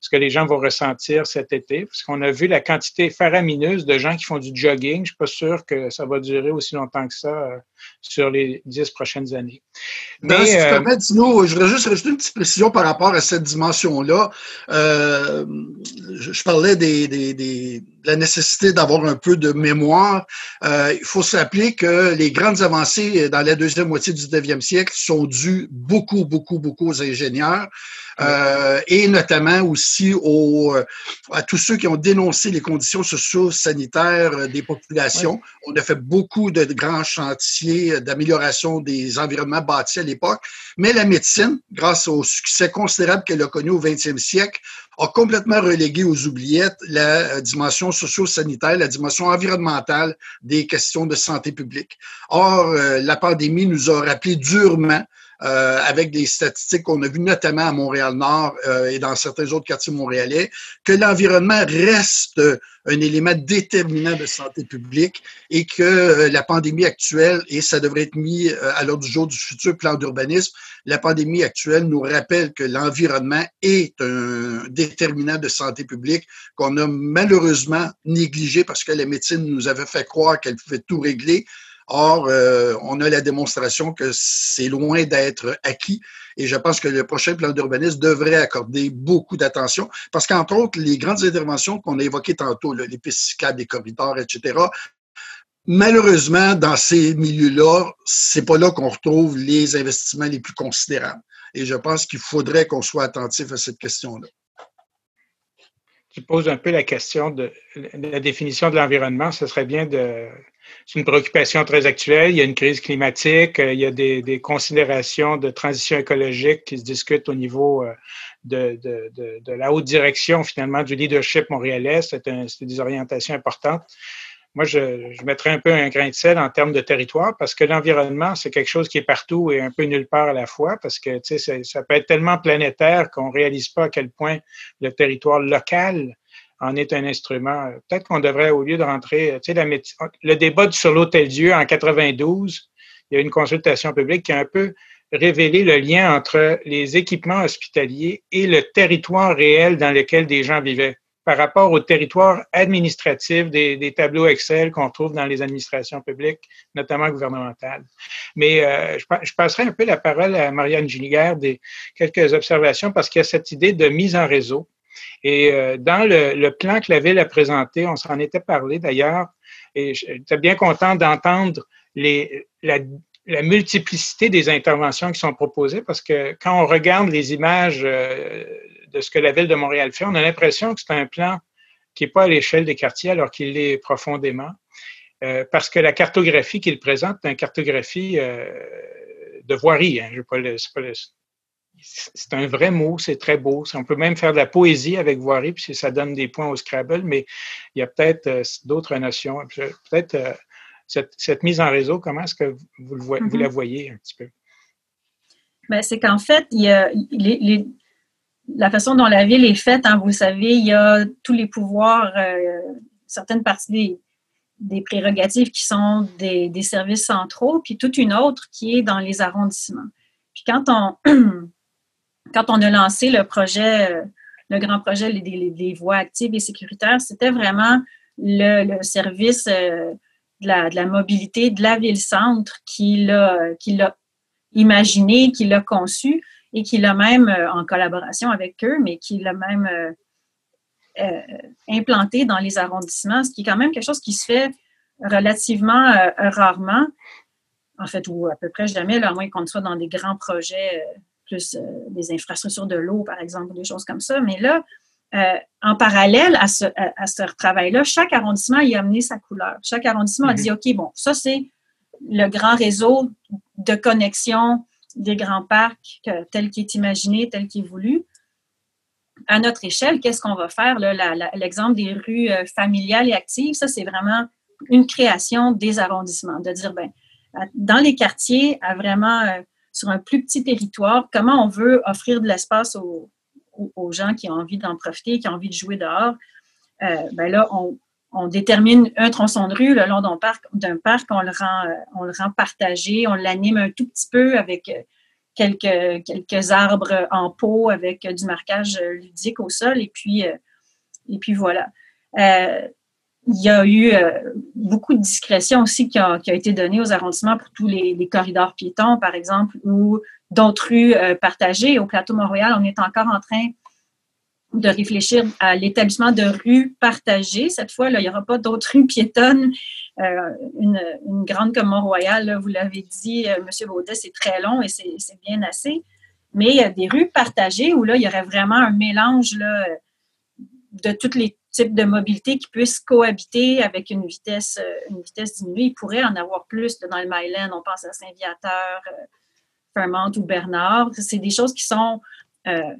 [SPEAKER 3] ce que les gens vont ressentir cet été, parce qu'on a vu la quantité faramineuse de gens qui font du jogging. Je suis pas sûr que ça va durer aussi longtemps que ça euh, sur les dix prochaines années.
[SPEAKER 5] Mais, si tu euh, permets, Dino, je voudrais juste rajouter une petite précision par rapport à cette dimension-là. Euh, je, parlais des, des, des, de la nécessité d'avoir un peu de mémoire. Euh, il faut se rappeler que les grandes avancées dans la deuxième moitié du 19e siècle sont dues beaucoup, beaucoup, beaucoup aux ingénieurs. Euh, et notamment aussi aux, à tous ceux qui ont dénoncé les conditions socio-sanitaires des populations. On a fait beaucoup de grands chantiers d'amélioration des environnements bâtis à l'époque, mais la médecine, grâce au succès considérable qu'elle a connu au 20e siècle, a complètement relégué aux oubliettes la euh, dimension socio-sanitaire, la dimension environnementale des questions de santé publique. Or, euh, la pandémie nous a rappelé durement euh, avec des statistiques qu'on a vues notamment à Montréal-Nord euh, et dans certains autres quartiers montréalais, que l'environnement reste un élément déterminant de santé publique et que euh, la pandémie actuelle, et ça devrait être mis à l'ordre du jour du futur plan d'urbanisme, la pandémie actuelle nous rappelle que l'environnement est un déterminant de santé publique qu'on a malheureusement négligé parce que la médecine nous avait fait croire qu'elle pouvait tout régler Or, euh, on a la démonstration que c'est loin d'être acquis et je pense que le prochain plan d'urbanisme devrait accorder beaucoup d'attention parce qu'entre autres, les grandes interventions qu'on a évoquées tantôt, les pistes cyclables, les corridors, etc., malheureusement, dans ces milieux-là, c'est pas là qu'on retrouve les investissements les plus considérables. Et je pense qu'il faudrait qu'on soit attentif à cette question-là.
[SPEAKER 3] Tu poses un peu la question de la définition de l'environnement. Ce serait bien de c'est une préoccupation très actuelle. Il y a une crise climatique, euh, il y a des, considérations de transition écologique qui se discutent au niveau euh, de, de, la haute direction, finalement, du leadership montréalais. C'est des orientations importantes. Moi, je, je, mettrais un peu un grain de sel en termes de territoire parce que l'environnement, c'est quelque chose qui est partout et un peu nulle part à la fois parce que sais, ça peut être tellement planétaire qu'on ne réalise pas à quel point le territoire local en est un instrument. Peut-être qu'on devrait, au lieu de rentrer, tu sais, le débat sur l'Hôtel Dieu en 92, il y a une consultation publique qui a un peu révélé le lien entre les équipements hospitaliers et le territoire réel dans lequel des gens vivaient par rapport au territoire administratif des, tableaux Excel qu'on trouve dans les administrations publiques, notamment gouvernementales. Mais euh, je, passerai un peu la parole à Marianne Gilliger des quelques observations parce qu'il y a cette idée de mise en réseau et euh, dans le, plan que la Ville a présenté, on s'en était parlé d'ailleurs, Et j'étais bien content d'entendre la, multiplicité des interventions qui sont proposées parce que quand on regarde les images euh, de ce que la ville de Montréal fait, on a l'impression que c'est un plan qui n'est pas à l'échelle des quartiers alors qu'il l'est profondément. Euh, parce que la cartographie qu'il présente est une cartographie de voirie. Hein, je pas le, c'est un vrai mot, c'est très beau. On peut même faire de la poésie avec voirie, puis ça donne des points au Scrabble, mais il y a peut-être euh, d'autres notions. Peut-être euh, cette, mise en réseau, comment est-ce que vous, le voyez, vous la mm-hmm. voyez un petit peu?
[SPEAKER 4] Ben, c'est qu'en fait, il y a la façon dont la ville est faite, hein, vous savez, il y a tous les pouvoirs, euh, certaines parties des, prérogatives qui sont des, des services centraux, puis toute une autre qui est dans les arrondissements. Puis quand on quand on a lancé le projet, euh, le grand projet des, voies actives et sécuritaires, c'était vraiment le, service euh, de, la, mobilité de la ville-centre qui l'a imaginé, qui l'a conçu et qui l'a même, euh, en collaboration avec eux, mais qui l'a même implanté dans les arrondissements, ce qui est quand même quelque chose qui se fait relativement rarement, en fait, ou à peu près jamais, à moins qu'on soit dans des grands projets plus euh, des infrastructures de l'eau, par exemple, des choses comme ça. Mais là, euh, en parallèle à ce, à, ce travail-là, chaque arrondissement y a amené sa couleur. Chaque arrondissement a dit, mm-hmm. OK, bon, ça, c'est le grand réseau de connexion des grands parcs tel qu'il est imaginé, tel qu'il est voulu. À notre échelle, qu'est-ce qu'on va faire? L'exemple des rues euh, familiales et actives, ça, c'est vraiment une création des arrondissements, de dire, ben, dans les quartiers, à vraiment sur un plus petit territoire, comment on veut offrir de l'espace aux, gens qui ont envie d'en profiter, qui ont envie de jouer dehors? Euh, ben là, on, détermine un tronçon de rue le long d'un parc, parc on, le rend, euh, on le rend partagé, on l'anime un tout petit peu avec euh, quelques, arbres en pot, avec du marquage ludique au sol, et puis voilà il y a eu euh, beaucoup de discrétion aussi qui a, été donnée aux arrondissements pour tous les, corridors piétons, par exemple, ou d'autres rues euh, partagées. Au plateau Montréal, on est encore en train de réfléchir à l'établissement de rues partagées. Cette fois, là, il n'y aura pas d'autres rues piétonnes. Euh, une, grande comme Mont-Royal, vous l'avez dit, M. Baudet, c'est très long et c'est bien assez. Mais il y a des rues partagées où là, il y aurait vraiment un mélange de toutes les type de mobilité qui puisse cohabiter avec une vitesse, euh, une vitesse diminuée. Il pourrait en avoir plus dans le Myland. On pense à Saint-Viateur, euh, Fairmont ou Bernard. C'est des choses qui sont euh,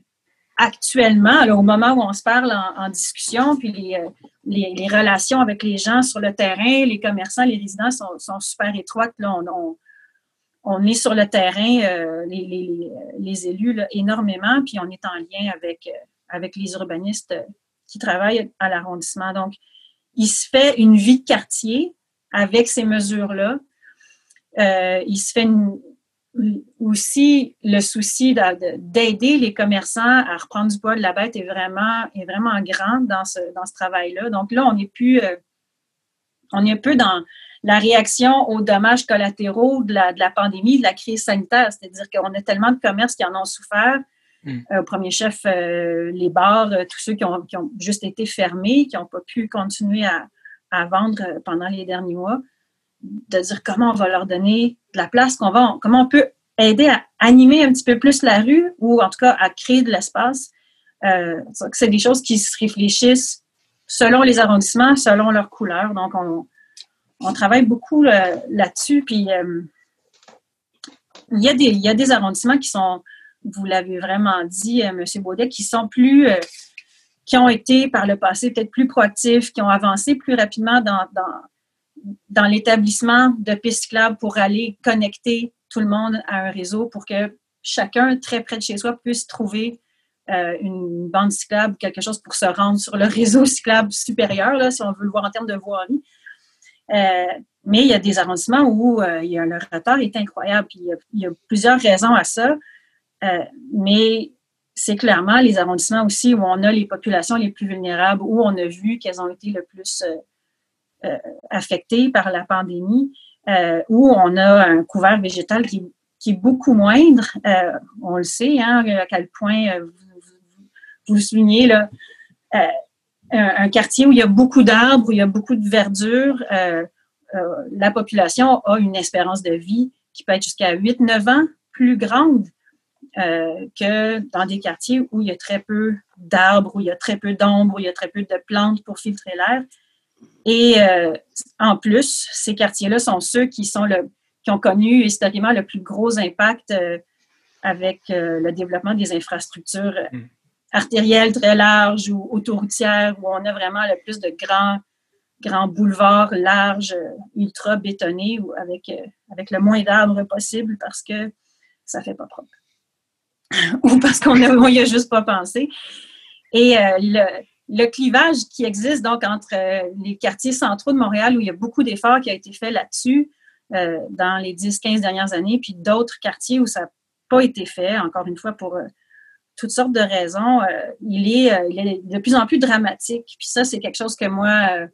[SPEAKER 4] actuellement, au moment où on se parle en, discussion, puis les, les, relations avec les gens sur le terrain, les commerçants, les résidents sont, sont super étroites. Là, on, on, est sur le terrain, les, les, élus, énormément, puis on est en lien avec, avec les urbanistes qui travaillent à l'arrondissement. Donc, il se fait une vie de quartier avec ces mesures-là. Euh, il se fait aussi le souci d'aider les commerçants à reprendre du poids de la bête est vraiment, est vraiment grand dans ce, dans ce travail-là. Donc là, on n'est plus, euh, est un peu dans la réaction aux dommages collatéraux de la, de la pandémie, de la crise sanitaire. C'est-à-dire qu'on a tellement de commerces qui en ont souffert Mm. Euh, au premier chef, euh, les bars, euh, tous ceux qui ont, juste été fermés, qui n'ont pas pu continuer à, vendre pendant les derniers mois, de dire comment on va leur donner de la place, comment on peut aider à animer un petit peu plus la rue ou en tout cas à créer de l'espace. c'est des choses qui se réfléchissent selon les arrondissements, selon leur couleur. Donc, on, travaille beaucoup là-dessus. Il y a des arrondissements qui sont vous l'avez vraiment dit, euh, M. Baudet, qui sont plus, euh, qui ont été par le passé peut-être plus proactifs, qui ont avancé plus rapidement dans, dans, l'établissement de pistes cyclables pour aller connecter tout le monde à un réseau pour que chacun très près de chez soi puisse trouver euh, une bande cyclable, quelque chose pour se rendre sur le réseau cyclable supérieur, là, si on veut le voir en termes de voirie. mais il y a des arrondissements où il y a, le retard est incroyable. Puis il y a plusieurs raisons à ça. Euh, mais c'est clairement les arrondissements aussi où on a les populations les plus vulnérables, où on a vu qu'elles ont été le plus euh, euh, affectées par la pandémie, où on a un couvert végétal qui, est beaucoup moindre. on le sait, hein, à quel point vous, vous, soulignez là. un, quartier où il y a beaucoup d'arbres, où il y a beaucoup de verdure, la population a une espérance de vie qui peut être jusqu'à 8-9 ans plus grande que dans des quartiers où il y a très peu d'arbres, où il y a très peu d'ombre, où il y a très peu de plantes pour filtrer l'air. Et en plus, ces quartiers-là sont ceux qui sont le, qui ont connu historiquement le plus gros impact avec le développement des infrastructures mm artérielle très large ou autoroutière où on a vraiment le plus de grands, grands boulevards larges, ultra bétonnés ou avec, euh, avec le moins d'arbres possible parce que ça fait pas propre. ou parce qu'on n'y a, juste pas pensé. Et euh, le, clivage qui existe donc entre euh, les quartiers centraux de Montréal où il y a beaucoup d'efforts qui ont été faits là-dessus dans les 10-15 dernières années, puis d'autres quartiers où ça n'a pas été fait, encore une fois, pour toutes sortes de raisons, euh, il, est, euh, il, est, de plus en plus dramatique. Puis ça, c'est quelque chose que moi, euh,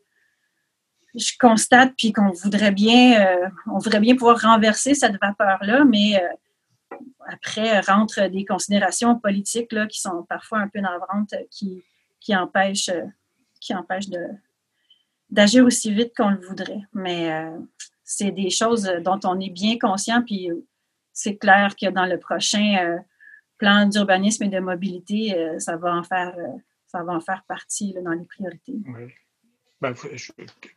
[SPEAKER 4] je constate, puis qu'on voudrait bien, on voudrait bien pouvoir renverser cette vapeur-là, mais après rentrent des considérations politiques là, qui sont parfois un peu navrantes, qui, qui empêchent, qui empêchent de, d'agir aussi vite qu'on le voudrait. Mais c'est des choses dont on est bien conscient, puis c'est clair que dans le prochain plan d'urbanisme et de mobilité, euh, ça, va en faire, euh, ça va en faire partie dans les priorités.
[SPEAKER 3] Ben,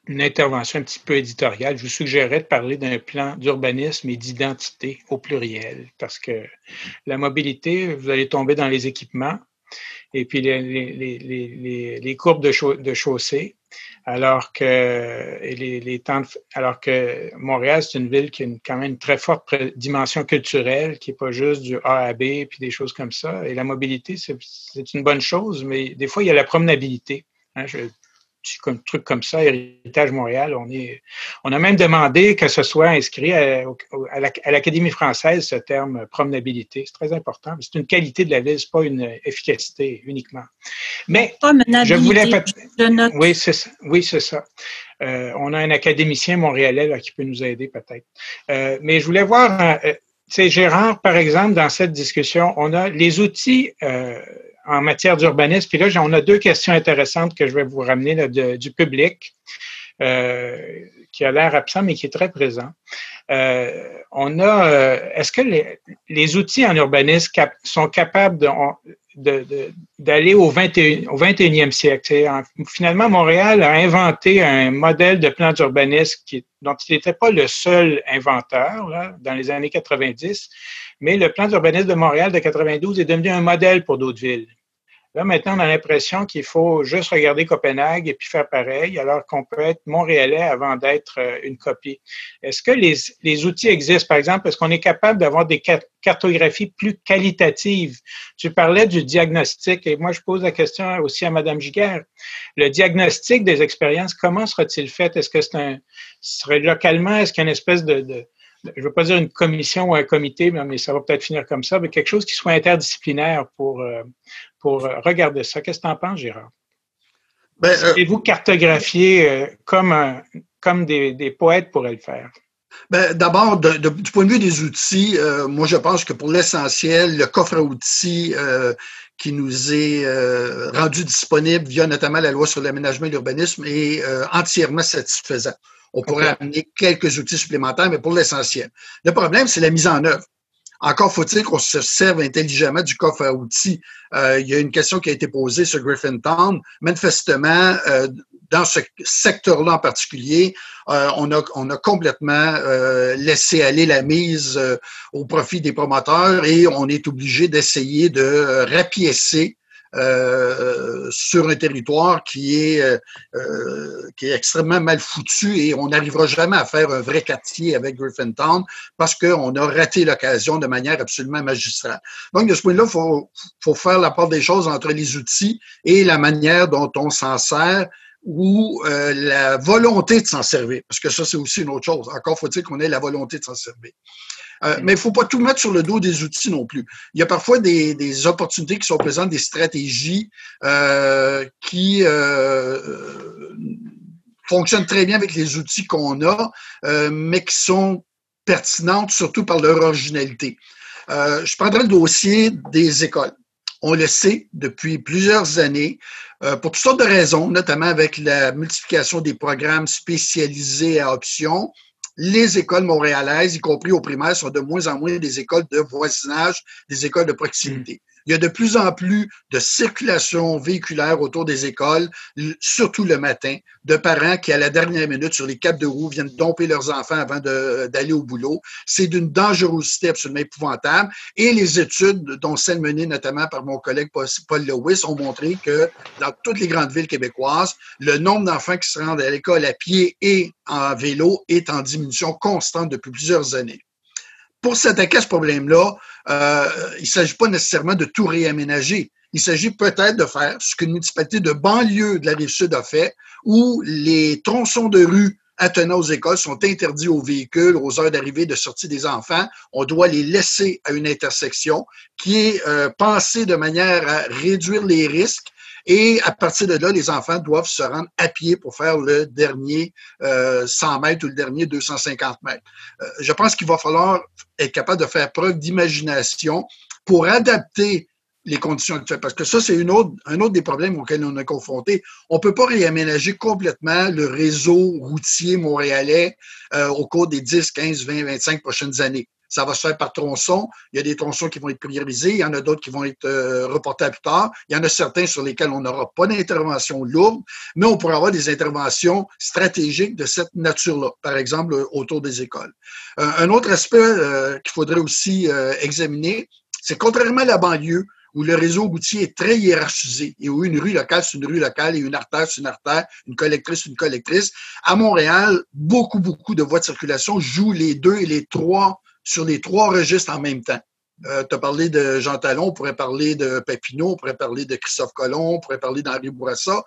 [SPEAKER 3] une intervention un petit peu éditoriale. Je vous suggérerais de parler d'un plan d'urbanisme et d'identité au pluriel, parce que la mobilité, vous allez tomber dans les équipements et puis les, courbes de, chaussée alors que les, temps alors que Montréal, c'est une ville qui a quand même une très forte dimension culturelle, qui n'est pas juste du A à B puis des choses comme ça. Et la mobilité, c'est une bonne chose, mais des fois, il y a la promenabilité. Hein, comme truc comme ça, Héritage Montréal, on est, on a même demandé que ce soit inscrit à, l'Académie française ce terme promenabilité. C'est très important. C'est une qualité de la ville, c'est pas une efficacité uniquement. Mais je voulais oui c'est ça. Oui c'est ça. Euh, on a un académicien montréalais qui peut nous aider peut-être. Euh, mais je voulais voir. Euh, c'est Gérard, par exemple, dans cette discussion, on a les outils en matière d'urbanisme. Puis là, on a deux questions intéressantes que je vais vous ramener du public, euh, qui a l'air absent, mais qui est très présent. Euh, on a, euh, est-ce que les, outils en urbanisme sont capables d'aller au, 21, au 21e siècle? finalement, Montréal a inventé un modèle de plan d'urbanisme dont il n'était pas le seul inventeur là, dans les années 90, mais le plan d'urbanisme de Montréal de 92 est devenu un modèle pour d'autres villes. Là, maintenant, on a l'impression qu'il faut juste regarder Copenhague et puis faire pareil, alors qu'on peut être montréalais avant d'être euh, une copie. Est-ce que les, outils existent? Par exemple, est-ce qu'on est capable d'avoir des cartographies plus qualitatives? Tu parlais du diagnostic et moi, je pose la question aussi à Mme Giguère. Le diagnostic des expériences, comment sera-t-il fait? Est-ce que c'est un, serait localement, est-ce qu'il y a une espèce de je ne veux pas dire une commission ou un comité, mais ça va peut-être finir comme ça, mais quelque chose qui soit interdisciplinaire pour, euh, pour euh, regarder ça. Qu'est-ce que tu en penses, Gérard? Ben, euh, Et vous cartographier comme, comme des, poètes pourraient le faire?
[SPEAKER 5] Ben, D'abord, du point de vue des outils, moi je pense que pour l'essentiel, le coffre à outils qui nous est rendu disponible via notamment la loi sur l'aménagement et l'urbanisme est entièrement satisfaisant. On pourrait amener quelques outils supplémentaires, mais pour l'essentiel. Le problème, c'est la mise en œuvre. Encore faut-il qu'on se serve intelligemment du coffre à outils. Euh, il y a une question qui a été posée sur Griffintown. Manifestement, euh, dans ce secteur-là en particulier, euh, on, a, on a complètement laissé aller la mise au profit des promoteurs et on est obligé d'essayer de rapiécer euh, sur un territoire qui est, euh, euh, qui est extrêmement mal foutu et on n'arrivera jamais à faire un vrai quartier avec Griffintown parce qu'on a raté l'occasion de manière absolument magistrale. Donc, de ce point-là, il faut, faut faire la part des choses entre les outils et la manière dont on s'en sert ou la volonté de s'en servir, parce que ça, c'est aussi une autre chose. Encore faut-il qu'on ait la volonté de s'en servir. Euh, mais il ne faut pas tout mettre sur le dos des outils non plus. Il y a parfois des, opportunités qui sont présentes, des stratégies euh, qui euh, fonctionnent très bien avec les outils qu'on a, mais qui sont pertinentes surtout par leur originalité. je prendrai le dossier des écoles. On le sait depuis plusieurs années, pour toutes sortes de raisons, notamment avec la multiplication des programmes spécialisés à options. Les écoles montréalaises, y compris au primaire, sont de moins en moins des écoles de voisinage, des écoles de proximité. Il y a de plus en plus de circulation véhiculaire autour des écoles, surtout le matin, de parents qui, à la dernière minute, sur les capes de roue, viennent domper leurs enfants avant d'aller au boulot. C'est d'une dangerosité absolument épouvantable. Et les études, dont celles menées notamment par mon collègue Paul Lewis, ont montré que dans toutes les grandes villes québécoises, le nombre d'enfants qui se rendent à l'école à pied et en vélo est en diminution constante depuis plusieurs années pour s'attaquer à ce problème-là, euh, il ne s'agit pas nécessairement de tout réaménager. Il s'agit peut-être de faire ce qu'une municipalité de banlieue de la Rive-Sud a fait, où les tronçons de rue attenant aux écoles sont interdits aux véhicules aux heures d'arrivée de sortie des enfants. On doit les laisser à une intersection qui est euh, pensée de manière à réduire les risques et à partir de là, les enfants doivent se rendre à pied pour faire le dernier 100 euh, mètres ou le dernier 250 mètres. Euh, je pense qu'il va falloir être capable de faire preuve d'imagination pour adapter les conditions actuelles. Parce que ça, c'est une autre, un autre des problèmes auxquels on est confronté. On ne peut pas réaménager complètement le réseau routier montréalais euh, au cours des 10, 15, 20, 25 prochaines années. Ça va se faire par tronçon. Il y a des tronçons qui vont être priorisés. Il y en a d'autres qui vont être euh, reportés à plus tard. Il y en a certains sur lesquels on n'aura pas d'intervention lourde, mais on pourra avoir des interventions stratégiques de cette nature-là, par exemple autour des écoles. Euh, un autre aspect euh, qu'il faudrait aussi examiner, c'est contrairement à la banlieue, où le réseau routier est très hiérarchisé et où une rue locale, c'est une rue locale et une artère, c'est une artère, une collectrice, une collectrice. À Montréal, beaucoup, beaucoup de voies de circulation jouent les deux et les trois sur les trois registres en même temps. Euh, tu as parlé de Jean Talon, on pourrait parler de Papineau, on pourrait parler de Christophe Colomb, on pourrait parler d'Henri Bourassa.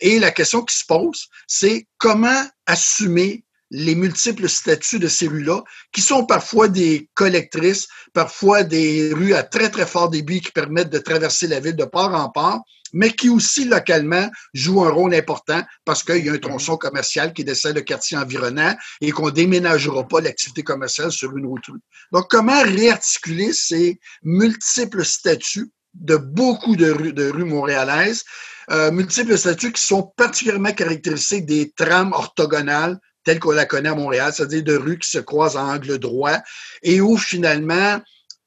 [SPEAKER 5] Et la question qui se pose, c'est comment assumer les multiples statuts de ces rues-là, qui sont parfois des collectrices, parfois des rues à très, très fort débit qui permettent de traverser la ville de part en part, mais qui aussi localement jouent un rôle important parce qu'il y a un tronçon commercial qui dessert le quartier environnant et qu'on déménagera pas l'activité commerciale sur une autre rue. Donc, comment réarticuler ces multiples statuts de beaucoup de rues, de rues montréalaises, euh, multiples statuts qui sont particulièrement caractérisés des trames orthogonales telle qu'on la connaît à Montréal, c'est-à-dire de rues qui se croisent en angle droit, et où finalement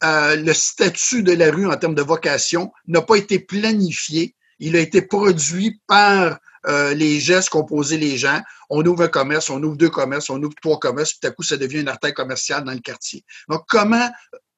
[SPEAKER 5] euh, le statut de la rue en termes de vocation n'a pas été planifié. Il a été produit par euh, les gestes qu'ont posés les gens. On ouvre un commerce, on ouvre deux commerces, on ouvre trois commerces, puis tout à coup, ça devient une artère commerciale dans le quartier. Donc, comment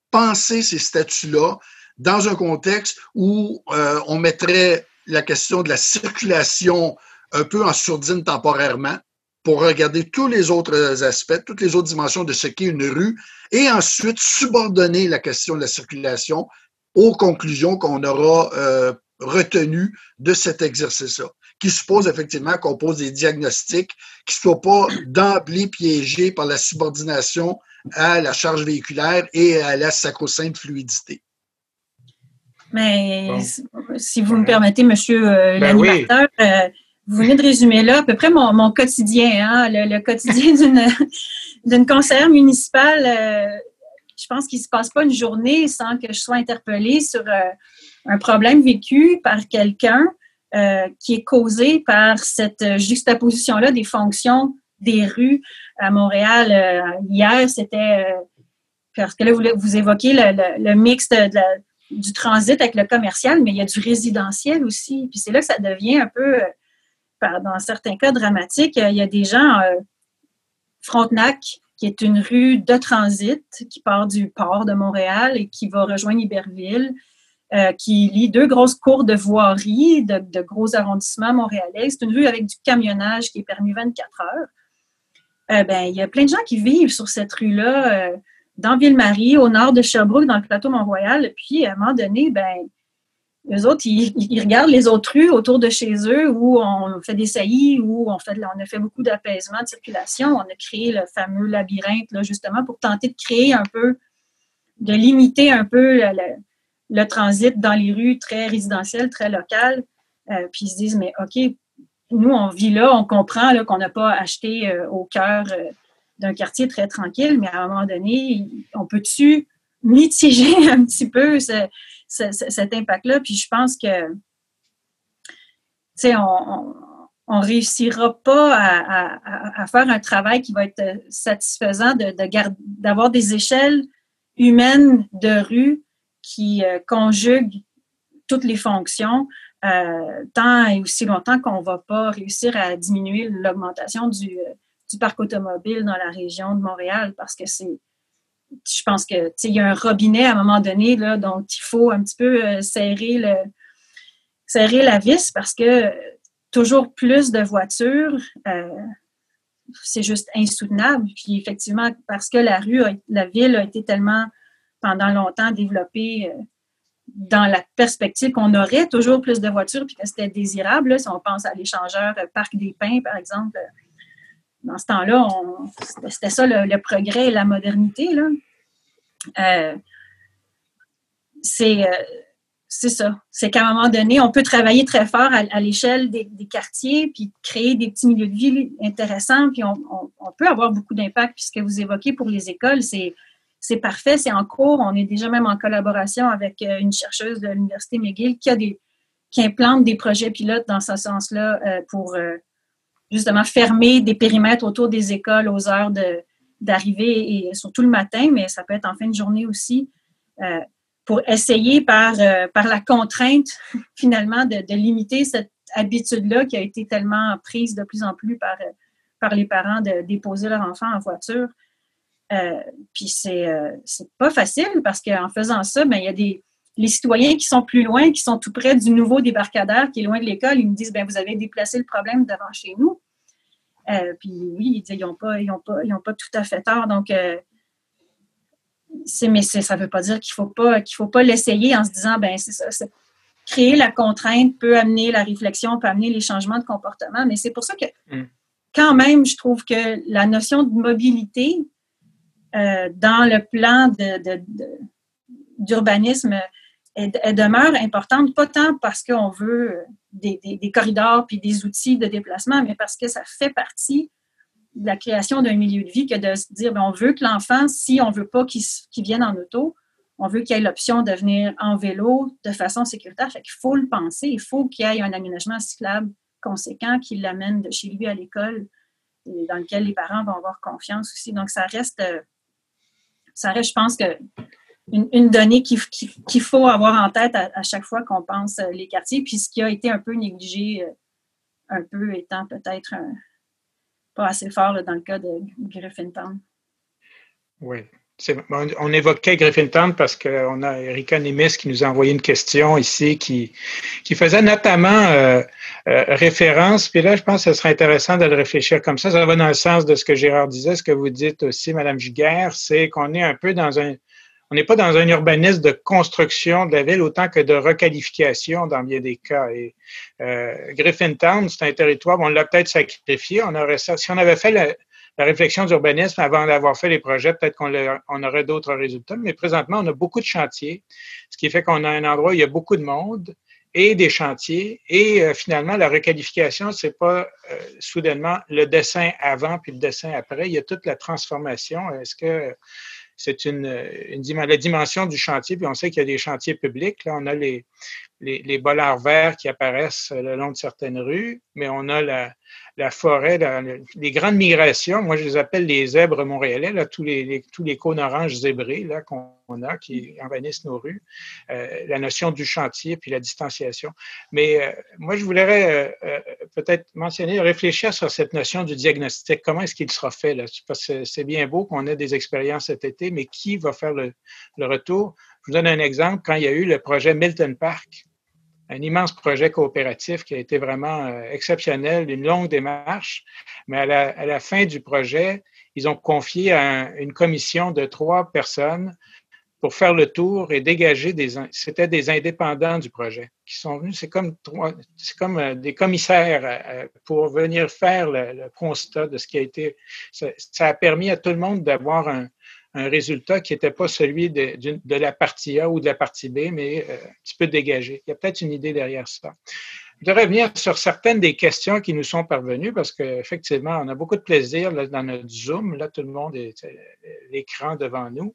[SPEAKER 5] penser ces statuts-là dans un contexte où euh, on mettrait la question de la circulation un peu en sourdine temporairement, pour regarder tous les autres aspects, toutes les autres dimensions de ce qu'est une rue, et ensuite subordonner la question de la circulation aux conclusions qu'on aura euh, retenues de cet exercice-là, qui suppose effectivement qu'on pose des diagnostics qui ne soient pas d'emblée piégés par la subordination à la charge véhiculaire et à la sacro-sainte fluidité.
[SPEAKER 4] Mais si vous me permettez, monsieur euh, ben l'animateur, euh, vous venez de résumer là à peu près mon, quotidien, hein, le, quotidien d'une conseillère municipale. Euh, je pense qu'il ne se passe pas une journée sans que je sois interpellée sur euh, un problème vécu par quelqu'un euh, qui est causé par cette juxtaposition-là des fonctions des rues à Montréal. hier, c'était parce que là, vous, vous évoquez le, mix du transit avec le commercial, mais il y a du résidentiel aussi. Puis c'est là que ça devient un peu dans certains cas dramatiques, il y a des gens, euh, Frontenac, qui est une rue de transit qui part du port de Montréal et qui va rejoindre Iberville, euh, qui lie deux grosses cours de voirie de, gros arrondissements montréalais. C'est une rue avec du camionnage qui est permis 24 heures. Euh, ben, il y a plein de gens qui vivent sur cette rue-là, dans Ville-Marie, au nord de Sherbrooke, dans le plateau Mont-Royal. Puis, à un moment donné, ben, les autres, ils, regardent les autres rues autour de chez eux où on fait des saillies, où on, fait, on a fait beaucoup d'apaisement de circulation. On a créé le fameux labyrinthe, justement, pour tenter de créer un peu, de limiter un peu le, transit dans les rues très résidentielles, très locales. Euh, puis ils se disent, mais OK, nous, on vit là, on comprend qu'on n'a pas acheté euh, au cœur euh, d'un quartier très tranquille, mais à un moment donné, on peut-tu mitiger un petit peu ce, cet impact-là. Puis je pense que, tu sais, on, on réussira pas à, faire un travail qui va être satisfaisant d'avoir des échelles humaines de rue qui euh, conjuguent toutes les fonctions euh, tant et aussi longtemps qu'on ne va pas réussir à diminuer l'augmentation euh, du, parc automobile dans la région de Montréal parce que c'est je pense que il y a un robinet à un moment donné là, donc il faut un petit peu serrer le serrer la vis parce que toujours plus de voitures, euh, c'est juste insoutenable. Puis effectivement, parce que la rue, la ville a été tellement pendant longtemps développée euh, dans la perspective qu'on aurait toujours plus de voitures puis que c'était désirable. si on pense à l'échangeur euh, Parc des Pins, par exemple, dans ce temps-là, c'était ça le, progrès et la modernité. Là. c'est c'est ça. C'est qu'à un moment donné, on peut travailler très fort à, l'échelle des, quartiers, puis créer des petits milieux de vie intéressants, puis on, peut avoir beaucoup d'impact. Puis ce que vous évoquez pour les écoles, c'est, parfait, c'est en cours. On est déjà même en collaboration avec euh, une chercheuse de l'Université McGill qui a des qui implante des projets pilotes dans ce sens-là euh, pour euh, justement fermer des périmètres autour des écoles aux heures d'arrivée et surtout le matin, mais ça peut être en fin de journée aussi pour essayer par, euh, la contrainte, finalement, de, limiter cette habitude-là qui a été tellement prise de plus en plus par, euh, les parents de déposer leur enfant en voiture. Euh, puis c'est c'est pas facile parce qu'en faisant ça, ben, il y a des les citoyens qui sont plus loin, qui sont tout près du nouveau débarcadère qui est loin de l'école, ils me disent ben vous avez déplacé le problème devant chez nous. puis oui, ils n'ont pas, ils ont pas, ils ont pas tout à fait tort. Donc, mais ça ne veut pas dire qu'il ne faut pas qu'il faut pas l'essayer en se disant ben c'est ça. Créer la contrainte peut amener la réflexion, peut amener les changements de comportement, mais c'est pour ça que mm. quand même, je trouve que la notion de mobilité euh, dans le plan d'urbanisme elle, demeure importante, pas tant parce qu'on veut des, corridors puis des outils de déplacement, mais parce que ça fait partie la création d'un milieu de vie que de se dire, ben, on veut que l'enfant, si on ne veut pas qu'il vienne en auto, on veut qu'il ait l'option de venir en vélo de façon sécuritaire. Fait qu'il faut le penser. Il faut qu'il y ait un aménagement cyclable conséquent qui l'amène de chez lui à l'école dans lequel les parents vont avoir confiance aussi. Donc, ça reste, ça reste je pense que une, donnée qu'il faut avoir en tête à, chaque fois qu'on pense les quartiers, puis ce qui a été un peu négligé, euh, un peu étant peut-être pas assez fort dans le cas de Griffintown.
[SPEAKER 3] Oui. On évoquait Griffintown parce qu'on a Erika Nemis qui nous a envoyé une question ici qui, qui faisait notamment euh, euh, référence, puis là, je pense que ce serait intéressant de le réfléchir comme ça. Ça va dans le sens de ce que Gérard disait, ce que vous dites aussi, Madame Giguère, c'est qu'on est un peu dans un, on n'est pas dans un urbanisme de construction de la ville autant que de requalification dans bien des cas. Et euh, Griffintown, c'est un territoire, on l'a peut-être sacrifié. On aurait si on avait fait la, réflexion d'urbanisme avant d'avoir fait les projets, peut-être qu'on on aurait d'autres résultats. Mais présentement, on a beaucoup de chantiers, ce qui fait qu'on a un endroit où il y a beaucoup de monde et des chantiers. Et euh, finalement, la requalification, c'est pas euh, soudainement le dessin avant puis le dessin après. Il y a toute la transformation. Est-ce que c'est une, une, la dimension du chantier, puis on sait qu'il y a des chantiers publics. Là, on a les, les, les bollards verts qui apparaissent le long de certaines rues, mais on a la, forêt, les grandes migrations, moi je les appelle les zèbres montréalais, là, tous les, cônes oranges zébrés là, qu'on a, qui envahissent nos rues, euh, la notion du chantier puis la distanciation. Mais euh, moi, je voudrais euh, peut-être mentionner, réfléchir sur cette notion du diagnostic. Comment est-ce qu'il sera fait? Parce que c'est bien beau qu'on ait des expériences cet été, mais qui va faire le retour? Je vous donne un exemple. Quand il y a eu le projet Milton Park, un immense projet coopératif qui a été vraiment euh, exceptionnel, une longue démarche. Mais à la, fin du projet, ils ont confié à une commission de trois personnes pour faire le tour et dégager des c'était des indépendants du projet qui sont venus c'est comme c'est comme euh, des commissaires euh, pour venir faire le, constat de ce qui a été ça a permis à tout le monde d'avoir un, un résultat qui n'était pas celui de, de, la partie A ou de la partie B, mais euh, un petit peu dégagé. Il y a peut-être une idée derrière ça. Voudrais revenir sur certaines des questions qui nous sont parvenues parce qu'effectivement, on a beaucoup de plaisir dans notre Zoom. Là, tout le monde est l'écran devant nous.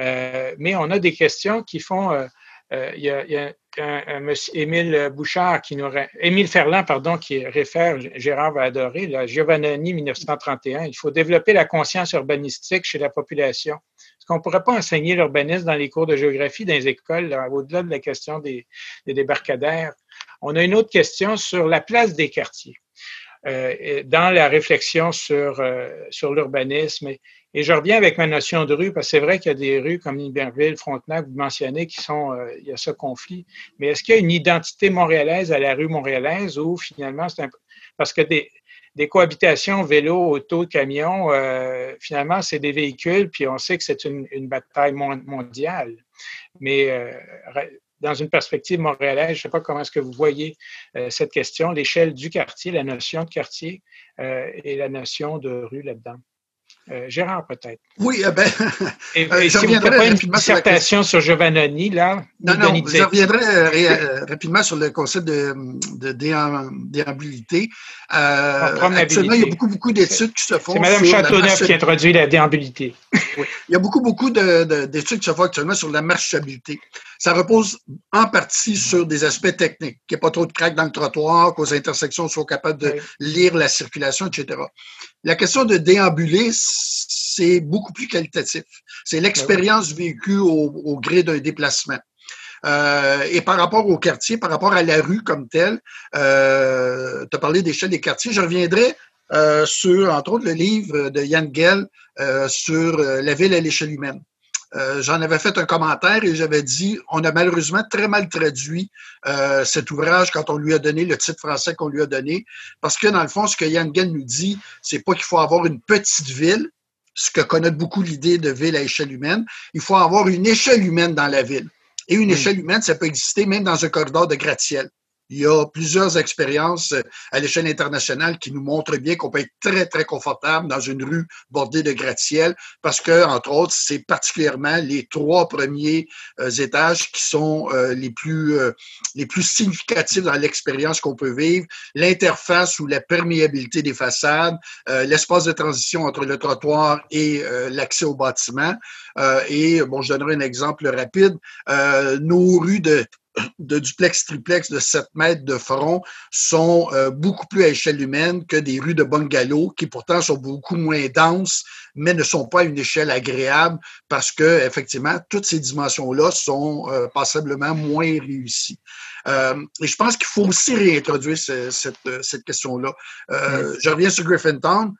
[SPEAKER 3] Euh, mais on a des questions qui font euh, il y a, un, monsieur Émile Bouchard qui nous Émile Ferland, pardon, qui réfère, Gérard va adorer, la Giovannoni 1931. Il faut développer la conscience urbanistique chez la population. Est-ce qu'on ne pourrait pas enseigner l'urbanisme dans les cours de géographie dans les écoles, au-delà de la question des, débarcadères? On a une autre question sur la place des quartiers. Euh, dans la réflexion sur, euh, sur l'urbanisme. Et, je reviens avec ma notion de rue, parce que c'est vrai qu'il y a des rues comme Iberville, Frontenac, vous mentionnez, qui sont, euh, il y a ce conflit. Mais est-ce qu'il y a une identité montréalaise à la rue montréalaise ou finalement c'est un Parce que des, des cohabitations vélo, auto, camion, finalement, c'est des véhicules, puis on sait que c'est une, une, bataille mondiale. Mais dans une perspective montréalaise, je ne sais pas comment est-ce que vous voyez euh, cette question, l'échelle du quartier, la notion de quartier euh, et la notion de rue là-dedans. Euh, Gérard, peut-être.
[SPEAKER 5] Oui, eh ben,
[SPEAKER 3] et, euh, si vous pas une dissertation sur, Giovannoni, là.
[SPEAKER 5] Non, non, je reviendrai rapidement sur le concept de, de déambulité. actuellement, il y a beaucoup, beaucoup d'études qui se font.
[SPEAKER 3] C'est Mme Châteauneuf qui introduit la déambulité.
[SPEAKER 5] oui. Il y a beaucoup, beaucoup d'études qui se font actuellement sur la marchabilité. Ça repose en partie sur des aspects techniques, qu'il n'y ait pas trop de craques dans le trottoir, qu'aux intersections, soient capables de lire la circulation, etc. La question de déambuler, c'est beaucoup plus qualitatif. C'est l'expérience vécue au, gré d'un déplacement. Euh, et par rapport au quartier, par rapport à la rue comme telle, euh, tu as parlé d'échelle des quartiers, je reviendrai euh, sur, entre autres, le livre de Yann Gell sur la ville à l'échelle humaine. Euh, j'en avais fait un commentaire et j'avais dit on a malheureusement très mal traduit euh, cet ouvrage quand on lui a donné le titre français qu'on lui a donné. Parce que dans le fond, ce que Yann Gell nous dit, c'est pas qu'il faut avoir une petite ville, ce que connaît beaucoup l'idée de ville à échelle humaine. Il faut avoir une échelle humaine dans la ville. Et une échelle humaine, ça peut exister même dans un corridor de gratte-ciel. Il y a plusieurs expériences euh, à l'échelle internationale qui nous montrent bien qu'on peut être très, très confortable dans une rue bordée de gratte-ciel parce que, entre autres, c'est particulièrement les trois premiers euh, étages qui sont euh, les, plus, les plus significatifs dans l'expérience qu'on peut vivre. L'interface ou la perméabilité des façades, l'espace de transition entre le trottoir et l'accès au bâtiment. Et, bon, je donnerai un exemple rapide. nos rues de de duplex triplex de 7 mètres de front sont euh, beaucoup plus à échelle humaine que des rues de bungalow qui pourtant sont beaucoup moins denses mais ne sont pas à une échelle agréable parce que effectivement toutes ces dimensions là sont euh, passablement moins réussies. Euh, et je pense qu'il faut aussi réintroduire cette, cette question-là. Je reviens sur Griffintown.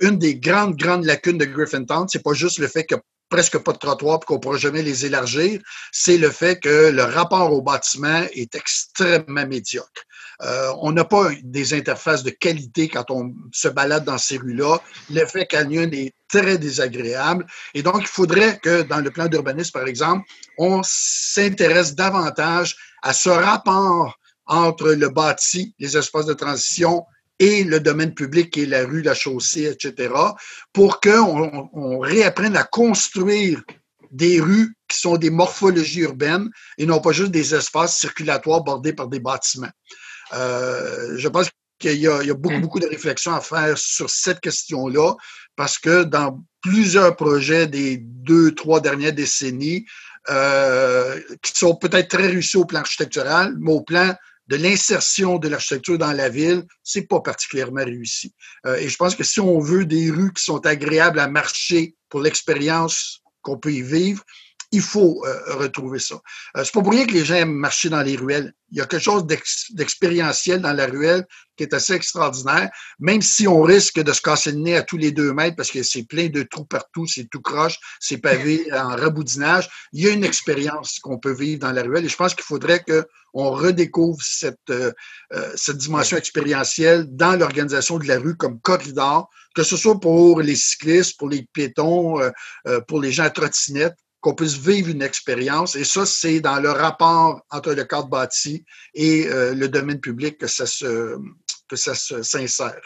[SPEAKER 5] une des grandes, grandes lacunes de Griffintown, c'est pas juste le fait que presque pas de trottoirs et qu'on ne pourra jamais les élargir, c'est le fait que le rapport au bâtiment est extrêmement médiocre. Euh, on n'a pas des interfaces de qualité quand on se balade dans ces rues-là. L'effet canyon est très désagréable. Et donc, il faudrait que dans le plan d'urbanisme, par exemple, on s'intéresse davantage à ce rapport entre le bâti, les espaces de transition et le domaine public qui est la rue, la chaussée, etc., pour qu'on on réapprenne à construire des rues qui sont des morphologies urbaines et non pas juste des espaces circulatoires bordés par des bâtiments. Euh, je pense qu'il y, a beaucoup, mm. beaucoup de réflexions à faire sur cette question-là parce que dans plusieurs projets des deux, trois dernières décennies, euh, qui sont peut-être très réussis au plan architectural, mais au plan de l'insertion de l'architecture dans la ville, c'est pas particulièrement réussi. Euh, et je pense que si on veut des rues qui sont agréables à marcher pour l'expérience qu'on peut y vivre, il faut euh, retrouver ça. Euh, c'est pas pour rien que les gens aiment marcher dans les ruelles. Il y a quelque chose d'expérientiel dans la ruelle qui est assez extraordinaire, même si on risque de se casser le nez à tous les deux mètres parce que c'est plein de trous partout, c'est tout croche, c'est pavé en raboudinage. Il y a une expérience qu'on peut vivre dans la ruelle et je pense qu'il faudrait qu'on redécouvre cette, euh, cette dimension expérientielle dans l'organisation de la rue comme corridor, que ce soit pour les cyclistes, pour les piétons, pour les gens à trottinette qu'on puisse vivre une expérience. Et ça, c'est dans le rapport entre le cadre bâti et euh, le domaine public que ça se, que ça se s'insère.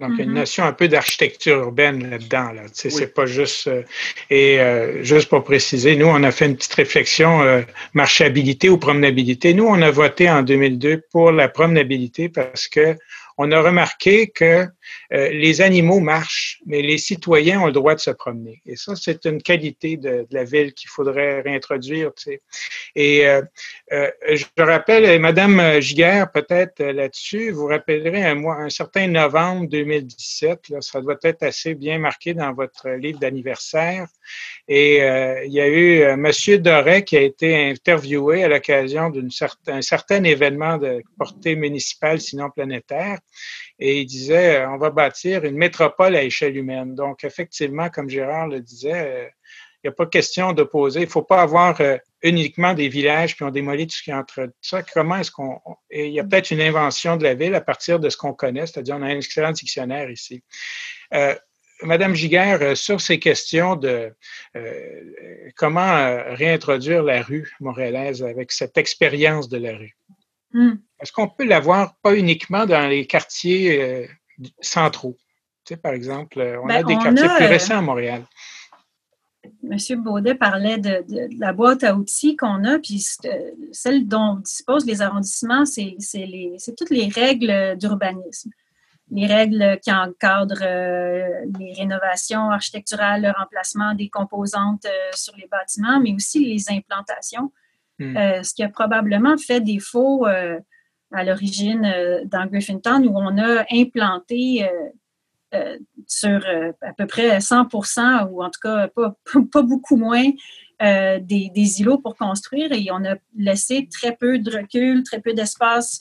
[SPEAKER 3] Donc, une mm-hmm. notion un peu d'architecture urbaine là-dedans. Là. Tu sais, C'est pas juste. Euh, et euh, juste pour préciser, nous, on a fait une petite réflexion marchabilité ou promenabilité. Nous, on a voté en 2002 pour la promenabilité parce que on a remarqué que euh, les animaux marchent, mais les citoyens ont le droit de se promener. Et ça, c'est une qualité de, la ville qu'il faudrait réintroduire. Et euh, euh, je rappelle, Madame Giguère, peut-être là-dessus, vous rappellerez un, un certain novembre 2017, là, ça doit être assez bien marqué dans votre livre d'anniversaire. Et il y a eu Monsieur Doré qui a été interviewé à l'occasion d'un certain événement de portée municipale, sinon planétaire et il disait euh, on va bâtir une métropole à échelle humaine. Donc, effectivement, comme Gérard le disait, euh, il n'y a pas question d'opposer. Il ne faut pas avoir euh, uniquement des villages puis on démolit tout ce qui est entre ça. Comment est-ce qu'on. Il y a peut-être une invention de la ville à partir de ce qu'on connaît, c'est-à-dire on a un excellent dictionnaire ici. Madame Giguère, sur ces questions de comment réintroduire la rue montréalaise avec cette expérience de la rue? Hmm. Est-ce qu'on peut l'avoir pas uniquement dans les quartiers euh, centraux? Tu sais, par exemple, euh, on a ben, des quartiers plus euh, récents à Montréal.
[SPEAKER 4] Monsieur Baudet parlait de, la boîte à outils qu'on a, puis celle dont disposent les arrondissements, c'est toutes les règles d'urbanisme. Les règles qui encadrent les rénovations architecturales, le remplacement des composantes sur les bâtiments, mais aussi les implantations. Hmm. Euh, ce qui a probablement fait défaut euh, à l'origine euh, dans Griffintown, où on a implanté sur à peu près 100% ou en tout cas pas, pas beaucoup moins des, îlots pour construire et on a laissé très peu de recul, très peu d'espace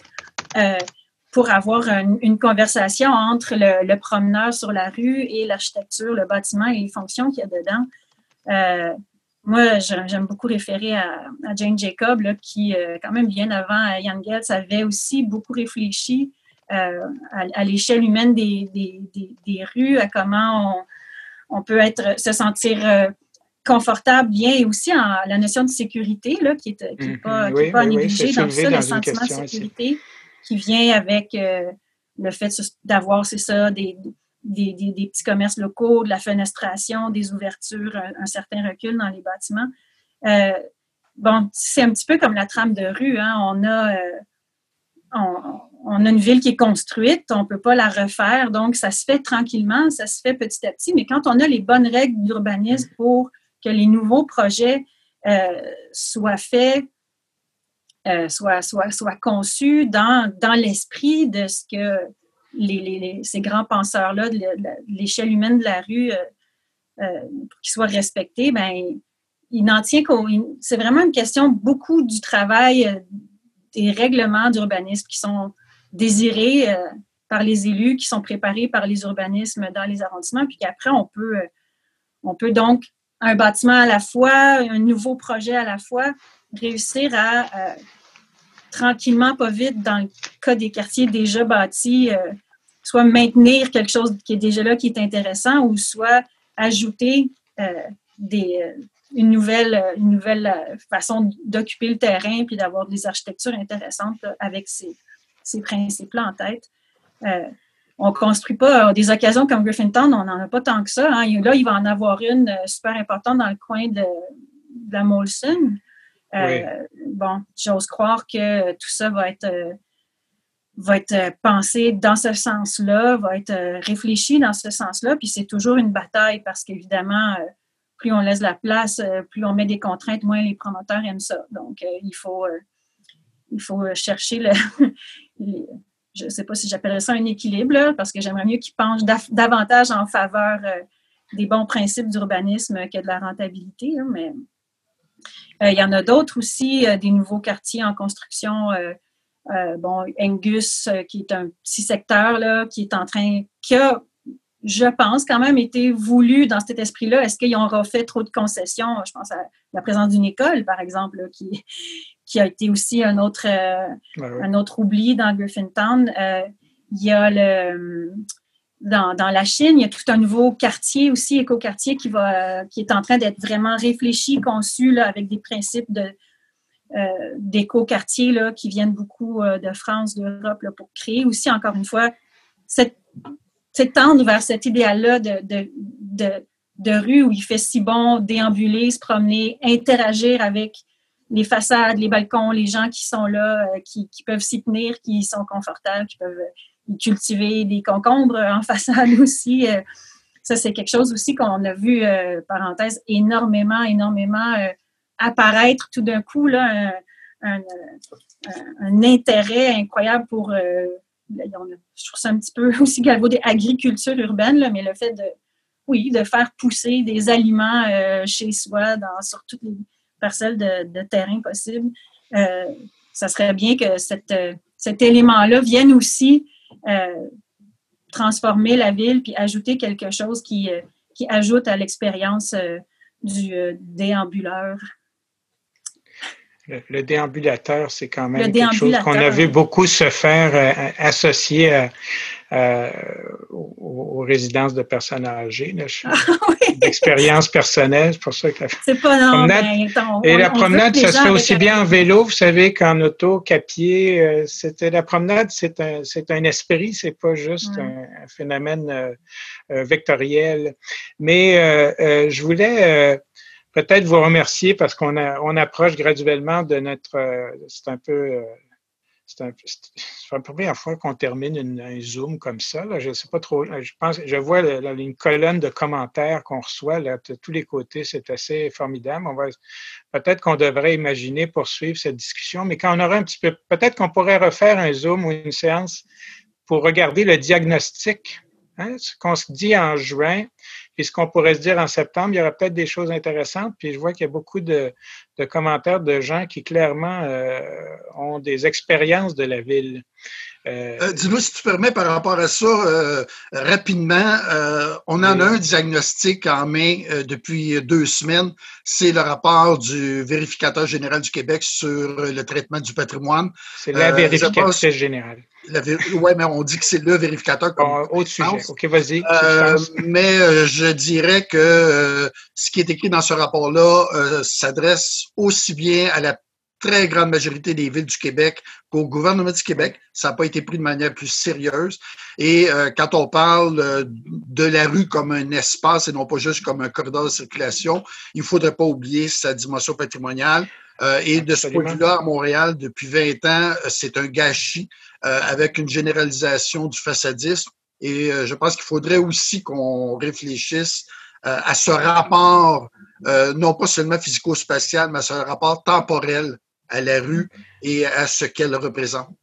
[SPEAKER 4] pour avoir une, conversation entre le, promeneur sur la rue et l'architecture, le bâtiment et les fonctions qu'il y a dedans moi, j'aime beaucoup référer à, Jane Jacob, qui, euh, quand même bien avant Jan Getz, avait aussi beaucoup réfléchi euh, à, l'échelle humaine des, rues, à comment on, peut être, se sentir euh, confortable, bien, et aussi à la notion de sécurité, là, qui n'est mm-hmm. pas, pas à négliger dans ça, le sentiment de sécurité qui vient avec le fait d'avoir, c'est ça, des des, petits commerces locaux, de la fenestration, des ouvertures, un, certain recul dans les bâtiments. Euh, bon, c'est un petit peu comme la trame de rue. Hein. On, a, euh, on, a une ville qui est construite, on ne peut pas la refaire, donc ça se fait tranquillement, ça se fait petit à petit, mais quand on a les bonnes règles d'urbanisme pour que les nouveaux projets euh, soient faits, soient, soient, soient, conçus dans, dans l'esprit de ce que ces grands penseurs-là de l'échelle humaine de la rue, euh, euh, pour qu'ils soient respectés, ben, il n'en tient qu'au. C'est vraiment une question beaucoup du travail euh, des règlements d'urbanisme qui sont désirés par les élus, qui sont préparés par les urbanismes dans les arrondissements, puis qu'après, on peut, on peut donc, un bâtiment à la fois, un nouveau projet à la fois, réussir à tranquillement, pas vite, dans le cas des quartiers déjà bâtis, soit maintenir quelque chose qui est déjà là, qui est intéressant, ou soit ajouter euh, des, euh, une nouvelle, une nouvelle euh, façon d'occuper le terrain puis d'avoir des architectures intéressantes avec ces, ces principes-là en tête. on ne construit pas des occasions comme Griffintown, on n'en a pas tant que ça. Hein. Là, il va en avoir une super importante dans le coin de, de la Molson. Bon, j'ose croire que tout ça va être va être euh, pensé dans ce sens-là, va être euh, réfléchi dans ce sens-là. Puis c'est toujours une bataille parce qu'évidemment, euh, plus on laisse la place, plus on met des contraintes, moins les promoteurs aiment ça. Donc, il faut, il faut chercher le. je ne sais pas si j'appellerais ça un équilibre, parce que j'aimerais mieux qu'ils penchent davantage en faveur des bons principes d'urbanisme que de la rentabilité. mais il y en a d'autres aussi, des nouveaux quartiers en construction euh, bon, Angus, euh, qui est un petit secteur là, qui est en train, qui a, je pense, quand même été voulu dans cet esprit-là. Est-ce qu'ils ont refait trop de concessions? Je pense à la présence d'une école, par exemple, qui, qui a été aussi un autre, euh, un autre oubli dans Griffintown. il y a le dans, dans, la Chine, il y a tout un nouveau quartier aussi, éco-quartier, qui, va, qui est en train d'être vraiment réfléchi, conçu là, avec des principes de, euh, d'éco-quartiers qui viennent beaucoup euh, de France, d'Europe, pour créer aussi, encore une fois, cette, tendre vers cet idéal-là de, de, rue où il fait si bon déambuler, se promener, interagir avec les façades, les balcons, les gens qui sont là, euh, qui, peuvent s'y tenir, qui sont confortables, qui peuvent cultiver des concombres en façade aussi. ça, c'est quelque chose aussi qu'on a vu, parenthèse, énormément, énormément apparaître tout d'un coup, là, un, intérêt incroyable pour je trouve ça un petit peu aussi galvaudé agriculture urbaine, là, mais le fait de, oui, de faire pousser des aliments euh, chez soi dans, sur toutes les parcelles de, terrain possibles, euh, ça serait bien que euh, cet élément-là vienne aussi transformer la ville puis ajouter quelque chose qui, qui ajoute à l'expérience du déambuleur.
[SPEAKER 3] Le, déambulateur, c'est quand même quelque chose qu'on a vu beaucoup se faire euh, associer euh, euh, aux, résidences de personnes âgées. Ah D'expérience personnelle, c'est pour ça que la
[SPEAKER 4] c'est pas promenade,
[SPEAKER 3] et la promenade, ça se fait aussi bien en vélo, vous savez, qu'en auto, qu'à pied. c'était la promenade, c'est un, c'est un esprit, c'est pas juste un, phénomène vectoriel. Mais je voulais peut-être vous remercier parce qu'on on approche graduellement de notre. Euh, c'est un peu. Euh, c'est la première fois qu'on termine un Zoom comme ça. Je ne sais pas trop. Je pense, je vois une colonne de commentaires qu'on reçoit là, de tous les côtés. C'est assez formidable. On va, peut-être qu'on devrait imaginer poursuivre cette discussion, mais quand on aura un petit peu, peut-être qu'on pourrait refaire un Zoom ou une séance pour regarder le diagnostic. Hein, ce qu'on se dit en juin, puis ce qu'on pourrait se dire en septembre, il y aura peut-être des choses intéressantes. Puis je vois qu'il y a beaucoup de, commentaires de gens qui clairement euh, ont des expériences de la ville.
[SPEAKER 5] Euh, euh, dis-nous, si tu permets, par rapport à ça, rapidement, on en a un diagnostic en main depuis deux semaines. C'est le rapport du vérificateur général du Québec sur le traitement du patrimoine.
[SPEAKER 3] C'est la vérificatrice générale.
[SPEAKER 5] Oui, mais on dit que c'est le vérificateur.
[SPEAKER 3] Comme autre sujet. OK, vas-y.
[SPEAKER 5] Euh, mais euh, je dirais que euh, ce qui est écrit dans ce rapport-là s'adresse aussi bien à la très grande majorité des villes du Québec qu'au gouvernement du Québec. Ça n'a pas été pris de manière plus sérieuse. Et quand on parle de la rue comme un espace et non pas juste comme un corridor de circulation, il ne faudrait pas oublier sa dimension patrimoniale. et de ce point de vue-là, à Montréal, depuis 20 ans, c'est un gâchis euh, avec une généralisation du façadisme. Et euh, je pense qu'il faudrait aussi qu'on réfléchisse euh, à ce rapport, non pas seulement physico-spatial, mais à ce rapport temporel à la rue et à ce qu'elle représente.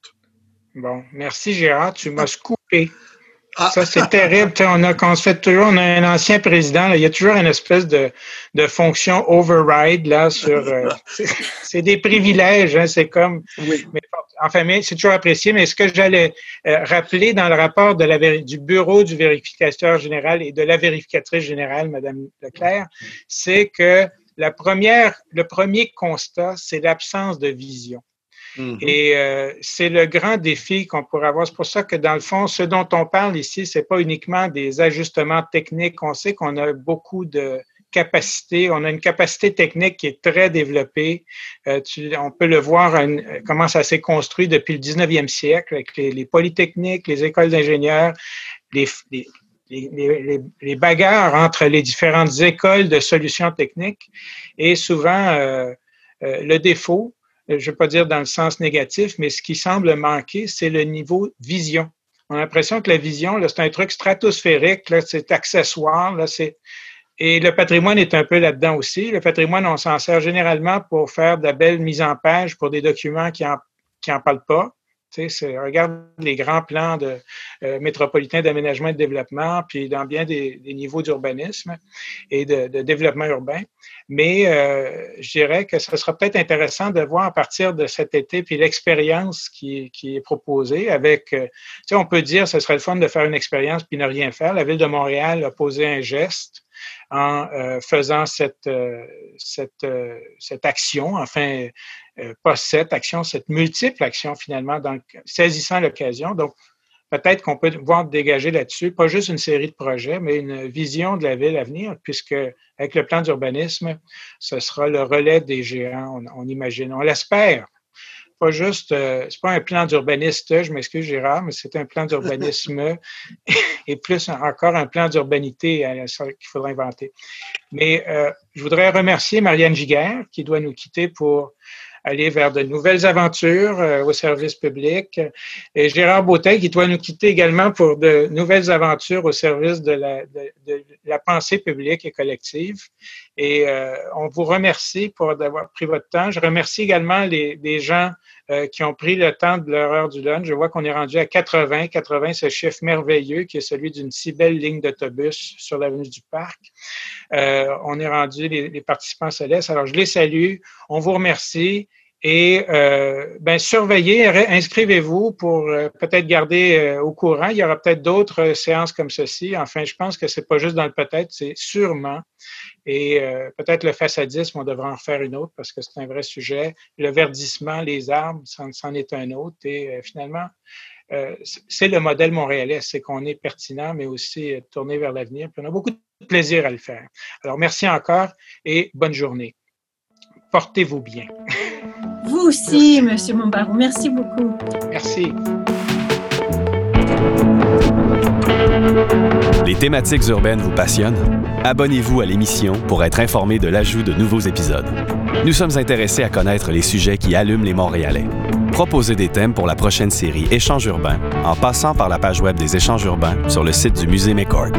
[SPEAKER 3] Bon, merci Gérard, tu m'as coupé. Ah. Ça, c'est terrible. on a, quand on se fait toujours, on a un ancien président, il y a toujours une espèce de, de fonction override là sur. Euh, c'est des privilèges, hein, c'est comme. Oui. Mais, enfin, mais c'est toujours apprécié. Mais ce que j'allais euh, rappeler dans le rapport de la, du bureau du vérificateur général et de la vérificatrice générale, Madame Leclerc, c'est que la première, le premier constat, c'est l'absence de vision. Mm-hmm. Et euh, c'est le grand défi qu'on pourrait avoir. C'est pour ça que, dans le fond, ce dont on parle ici, c'est pas uniquement des ajustements techniques. On sait qu'on a beaucoup de capacités. On a une capacité technique qui est très développée. Euh, on peut le voir comment ça s'est construit depuis le 19e siècle avec les, polytechniques, les écoles d'ingénieurs, les, les, bagarres entre les différentes écoles de solutions techniques. Et souvent, euh, le défaut, euh, je ne vais pas dire dans le sens négatif, mais ce qui semble manquer, c'est le niveau vision. On a l'impression que la vision, c'est un truc stratosphérique, c'est accessoire, là, c'est... Et le patrimoine est un peu là-dedans aussi. Le patrimoine, on s'en sert généralement pour faire de la belle mise en page pour des documents qui n'en qui en parlent pas. Regarde les grands plans euh, métropolitains d'aménagement et de développement, puis dans bien des, niveaux d'urbanisme et de, développement urbain. Mais euh, je dirais que ce sera peut-être intéressant de voir à partir de cet été, puis l'expérience qui, est proposée avec, euh, on peut dire ce serait le fun de faire une expérience puis ne rien faire. La Ville de Montréal a posé un geste en euh, faisant cette, euh, euh, cette action, enfin, pas cette action, cette multiple action finalement, saisissant l'occasion. Donc, peut-être qu'on peut voir dégager là-dessus, pas juste une série de projets, mais une vision de la ville à venir, puisque avec le plan d'urbanisme, ce sera le relais des géants, on, on imagine. On l'espère pas juste, euh, c'est pas un plan d'urbaniste, je m'excuse Gérard, mais c'est un plan d'urbanisme et plus encore un plan d'urbanité euh, qu'il faudra inventer. Mais euh, je voudrais remercier Marianne Giguère qui doit nous quitter pour aller vers de nouvelles aventures au service public. Et Gérard Beautel qui doit nous quitter également pour de nouvelles aventures au service de la, de, la pensée publique et collective. Et on vous remercie pour d'avoir pris votre temps. Je remercie également les, les gens euh, qui ont pris le temps de leur heure du lunch. Je vois qu'on est rendu à 80. 80, ce chiffre merveilleux qui est celui d'une si belle ligne d'autobus sur l'avenue du Parc. Euh, on est rendu, les, les participants se laissent. Alors, je les salue. On vous remercie. Et euh, ben, surveillez, inscrivez-vous pour euh, peut-être garder euh, au courant. Il y aura peut-être d'autres euh, séances comme ceci. Enfin, je pense que c'est pas juste dans le peut-être, c'est sûrement. Et peut-être le façadisme, on devrait en faire une autre parce que c'est un vrai sujet. Le verdissement, les arbres, c'en est un autre. Et finalement, c'est le modèle montréalais, c'est qu'on est pertinent, mais aussi tourné vers l'avenir. on a beaucoup de plaisir à le faire. Alors, merci encore et bonne journée. Portez-vous bien.
[SPEAKER 4] Vous aussi, M. Mombarou. Merci beaucoup.
[SPEAKER 3] Merci.
[SPEAKER 1] Les thématiques urbaines vous passionnent? Abonnez-vous à l'émission pour être informé de l'ajout de nouveaux épisodes. Nous sommes intéressés à connaître les sujets qui allument les Montréalais. Proposez des thèmes pour la prochaine série Échanges urbains en passant par la page web des Échanges urbains sur le site du Musée McCord.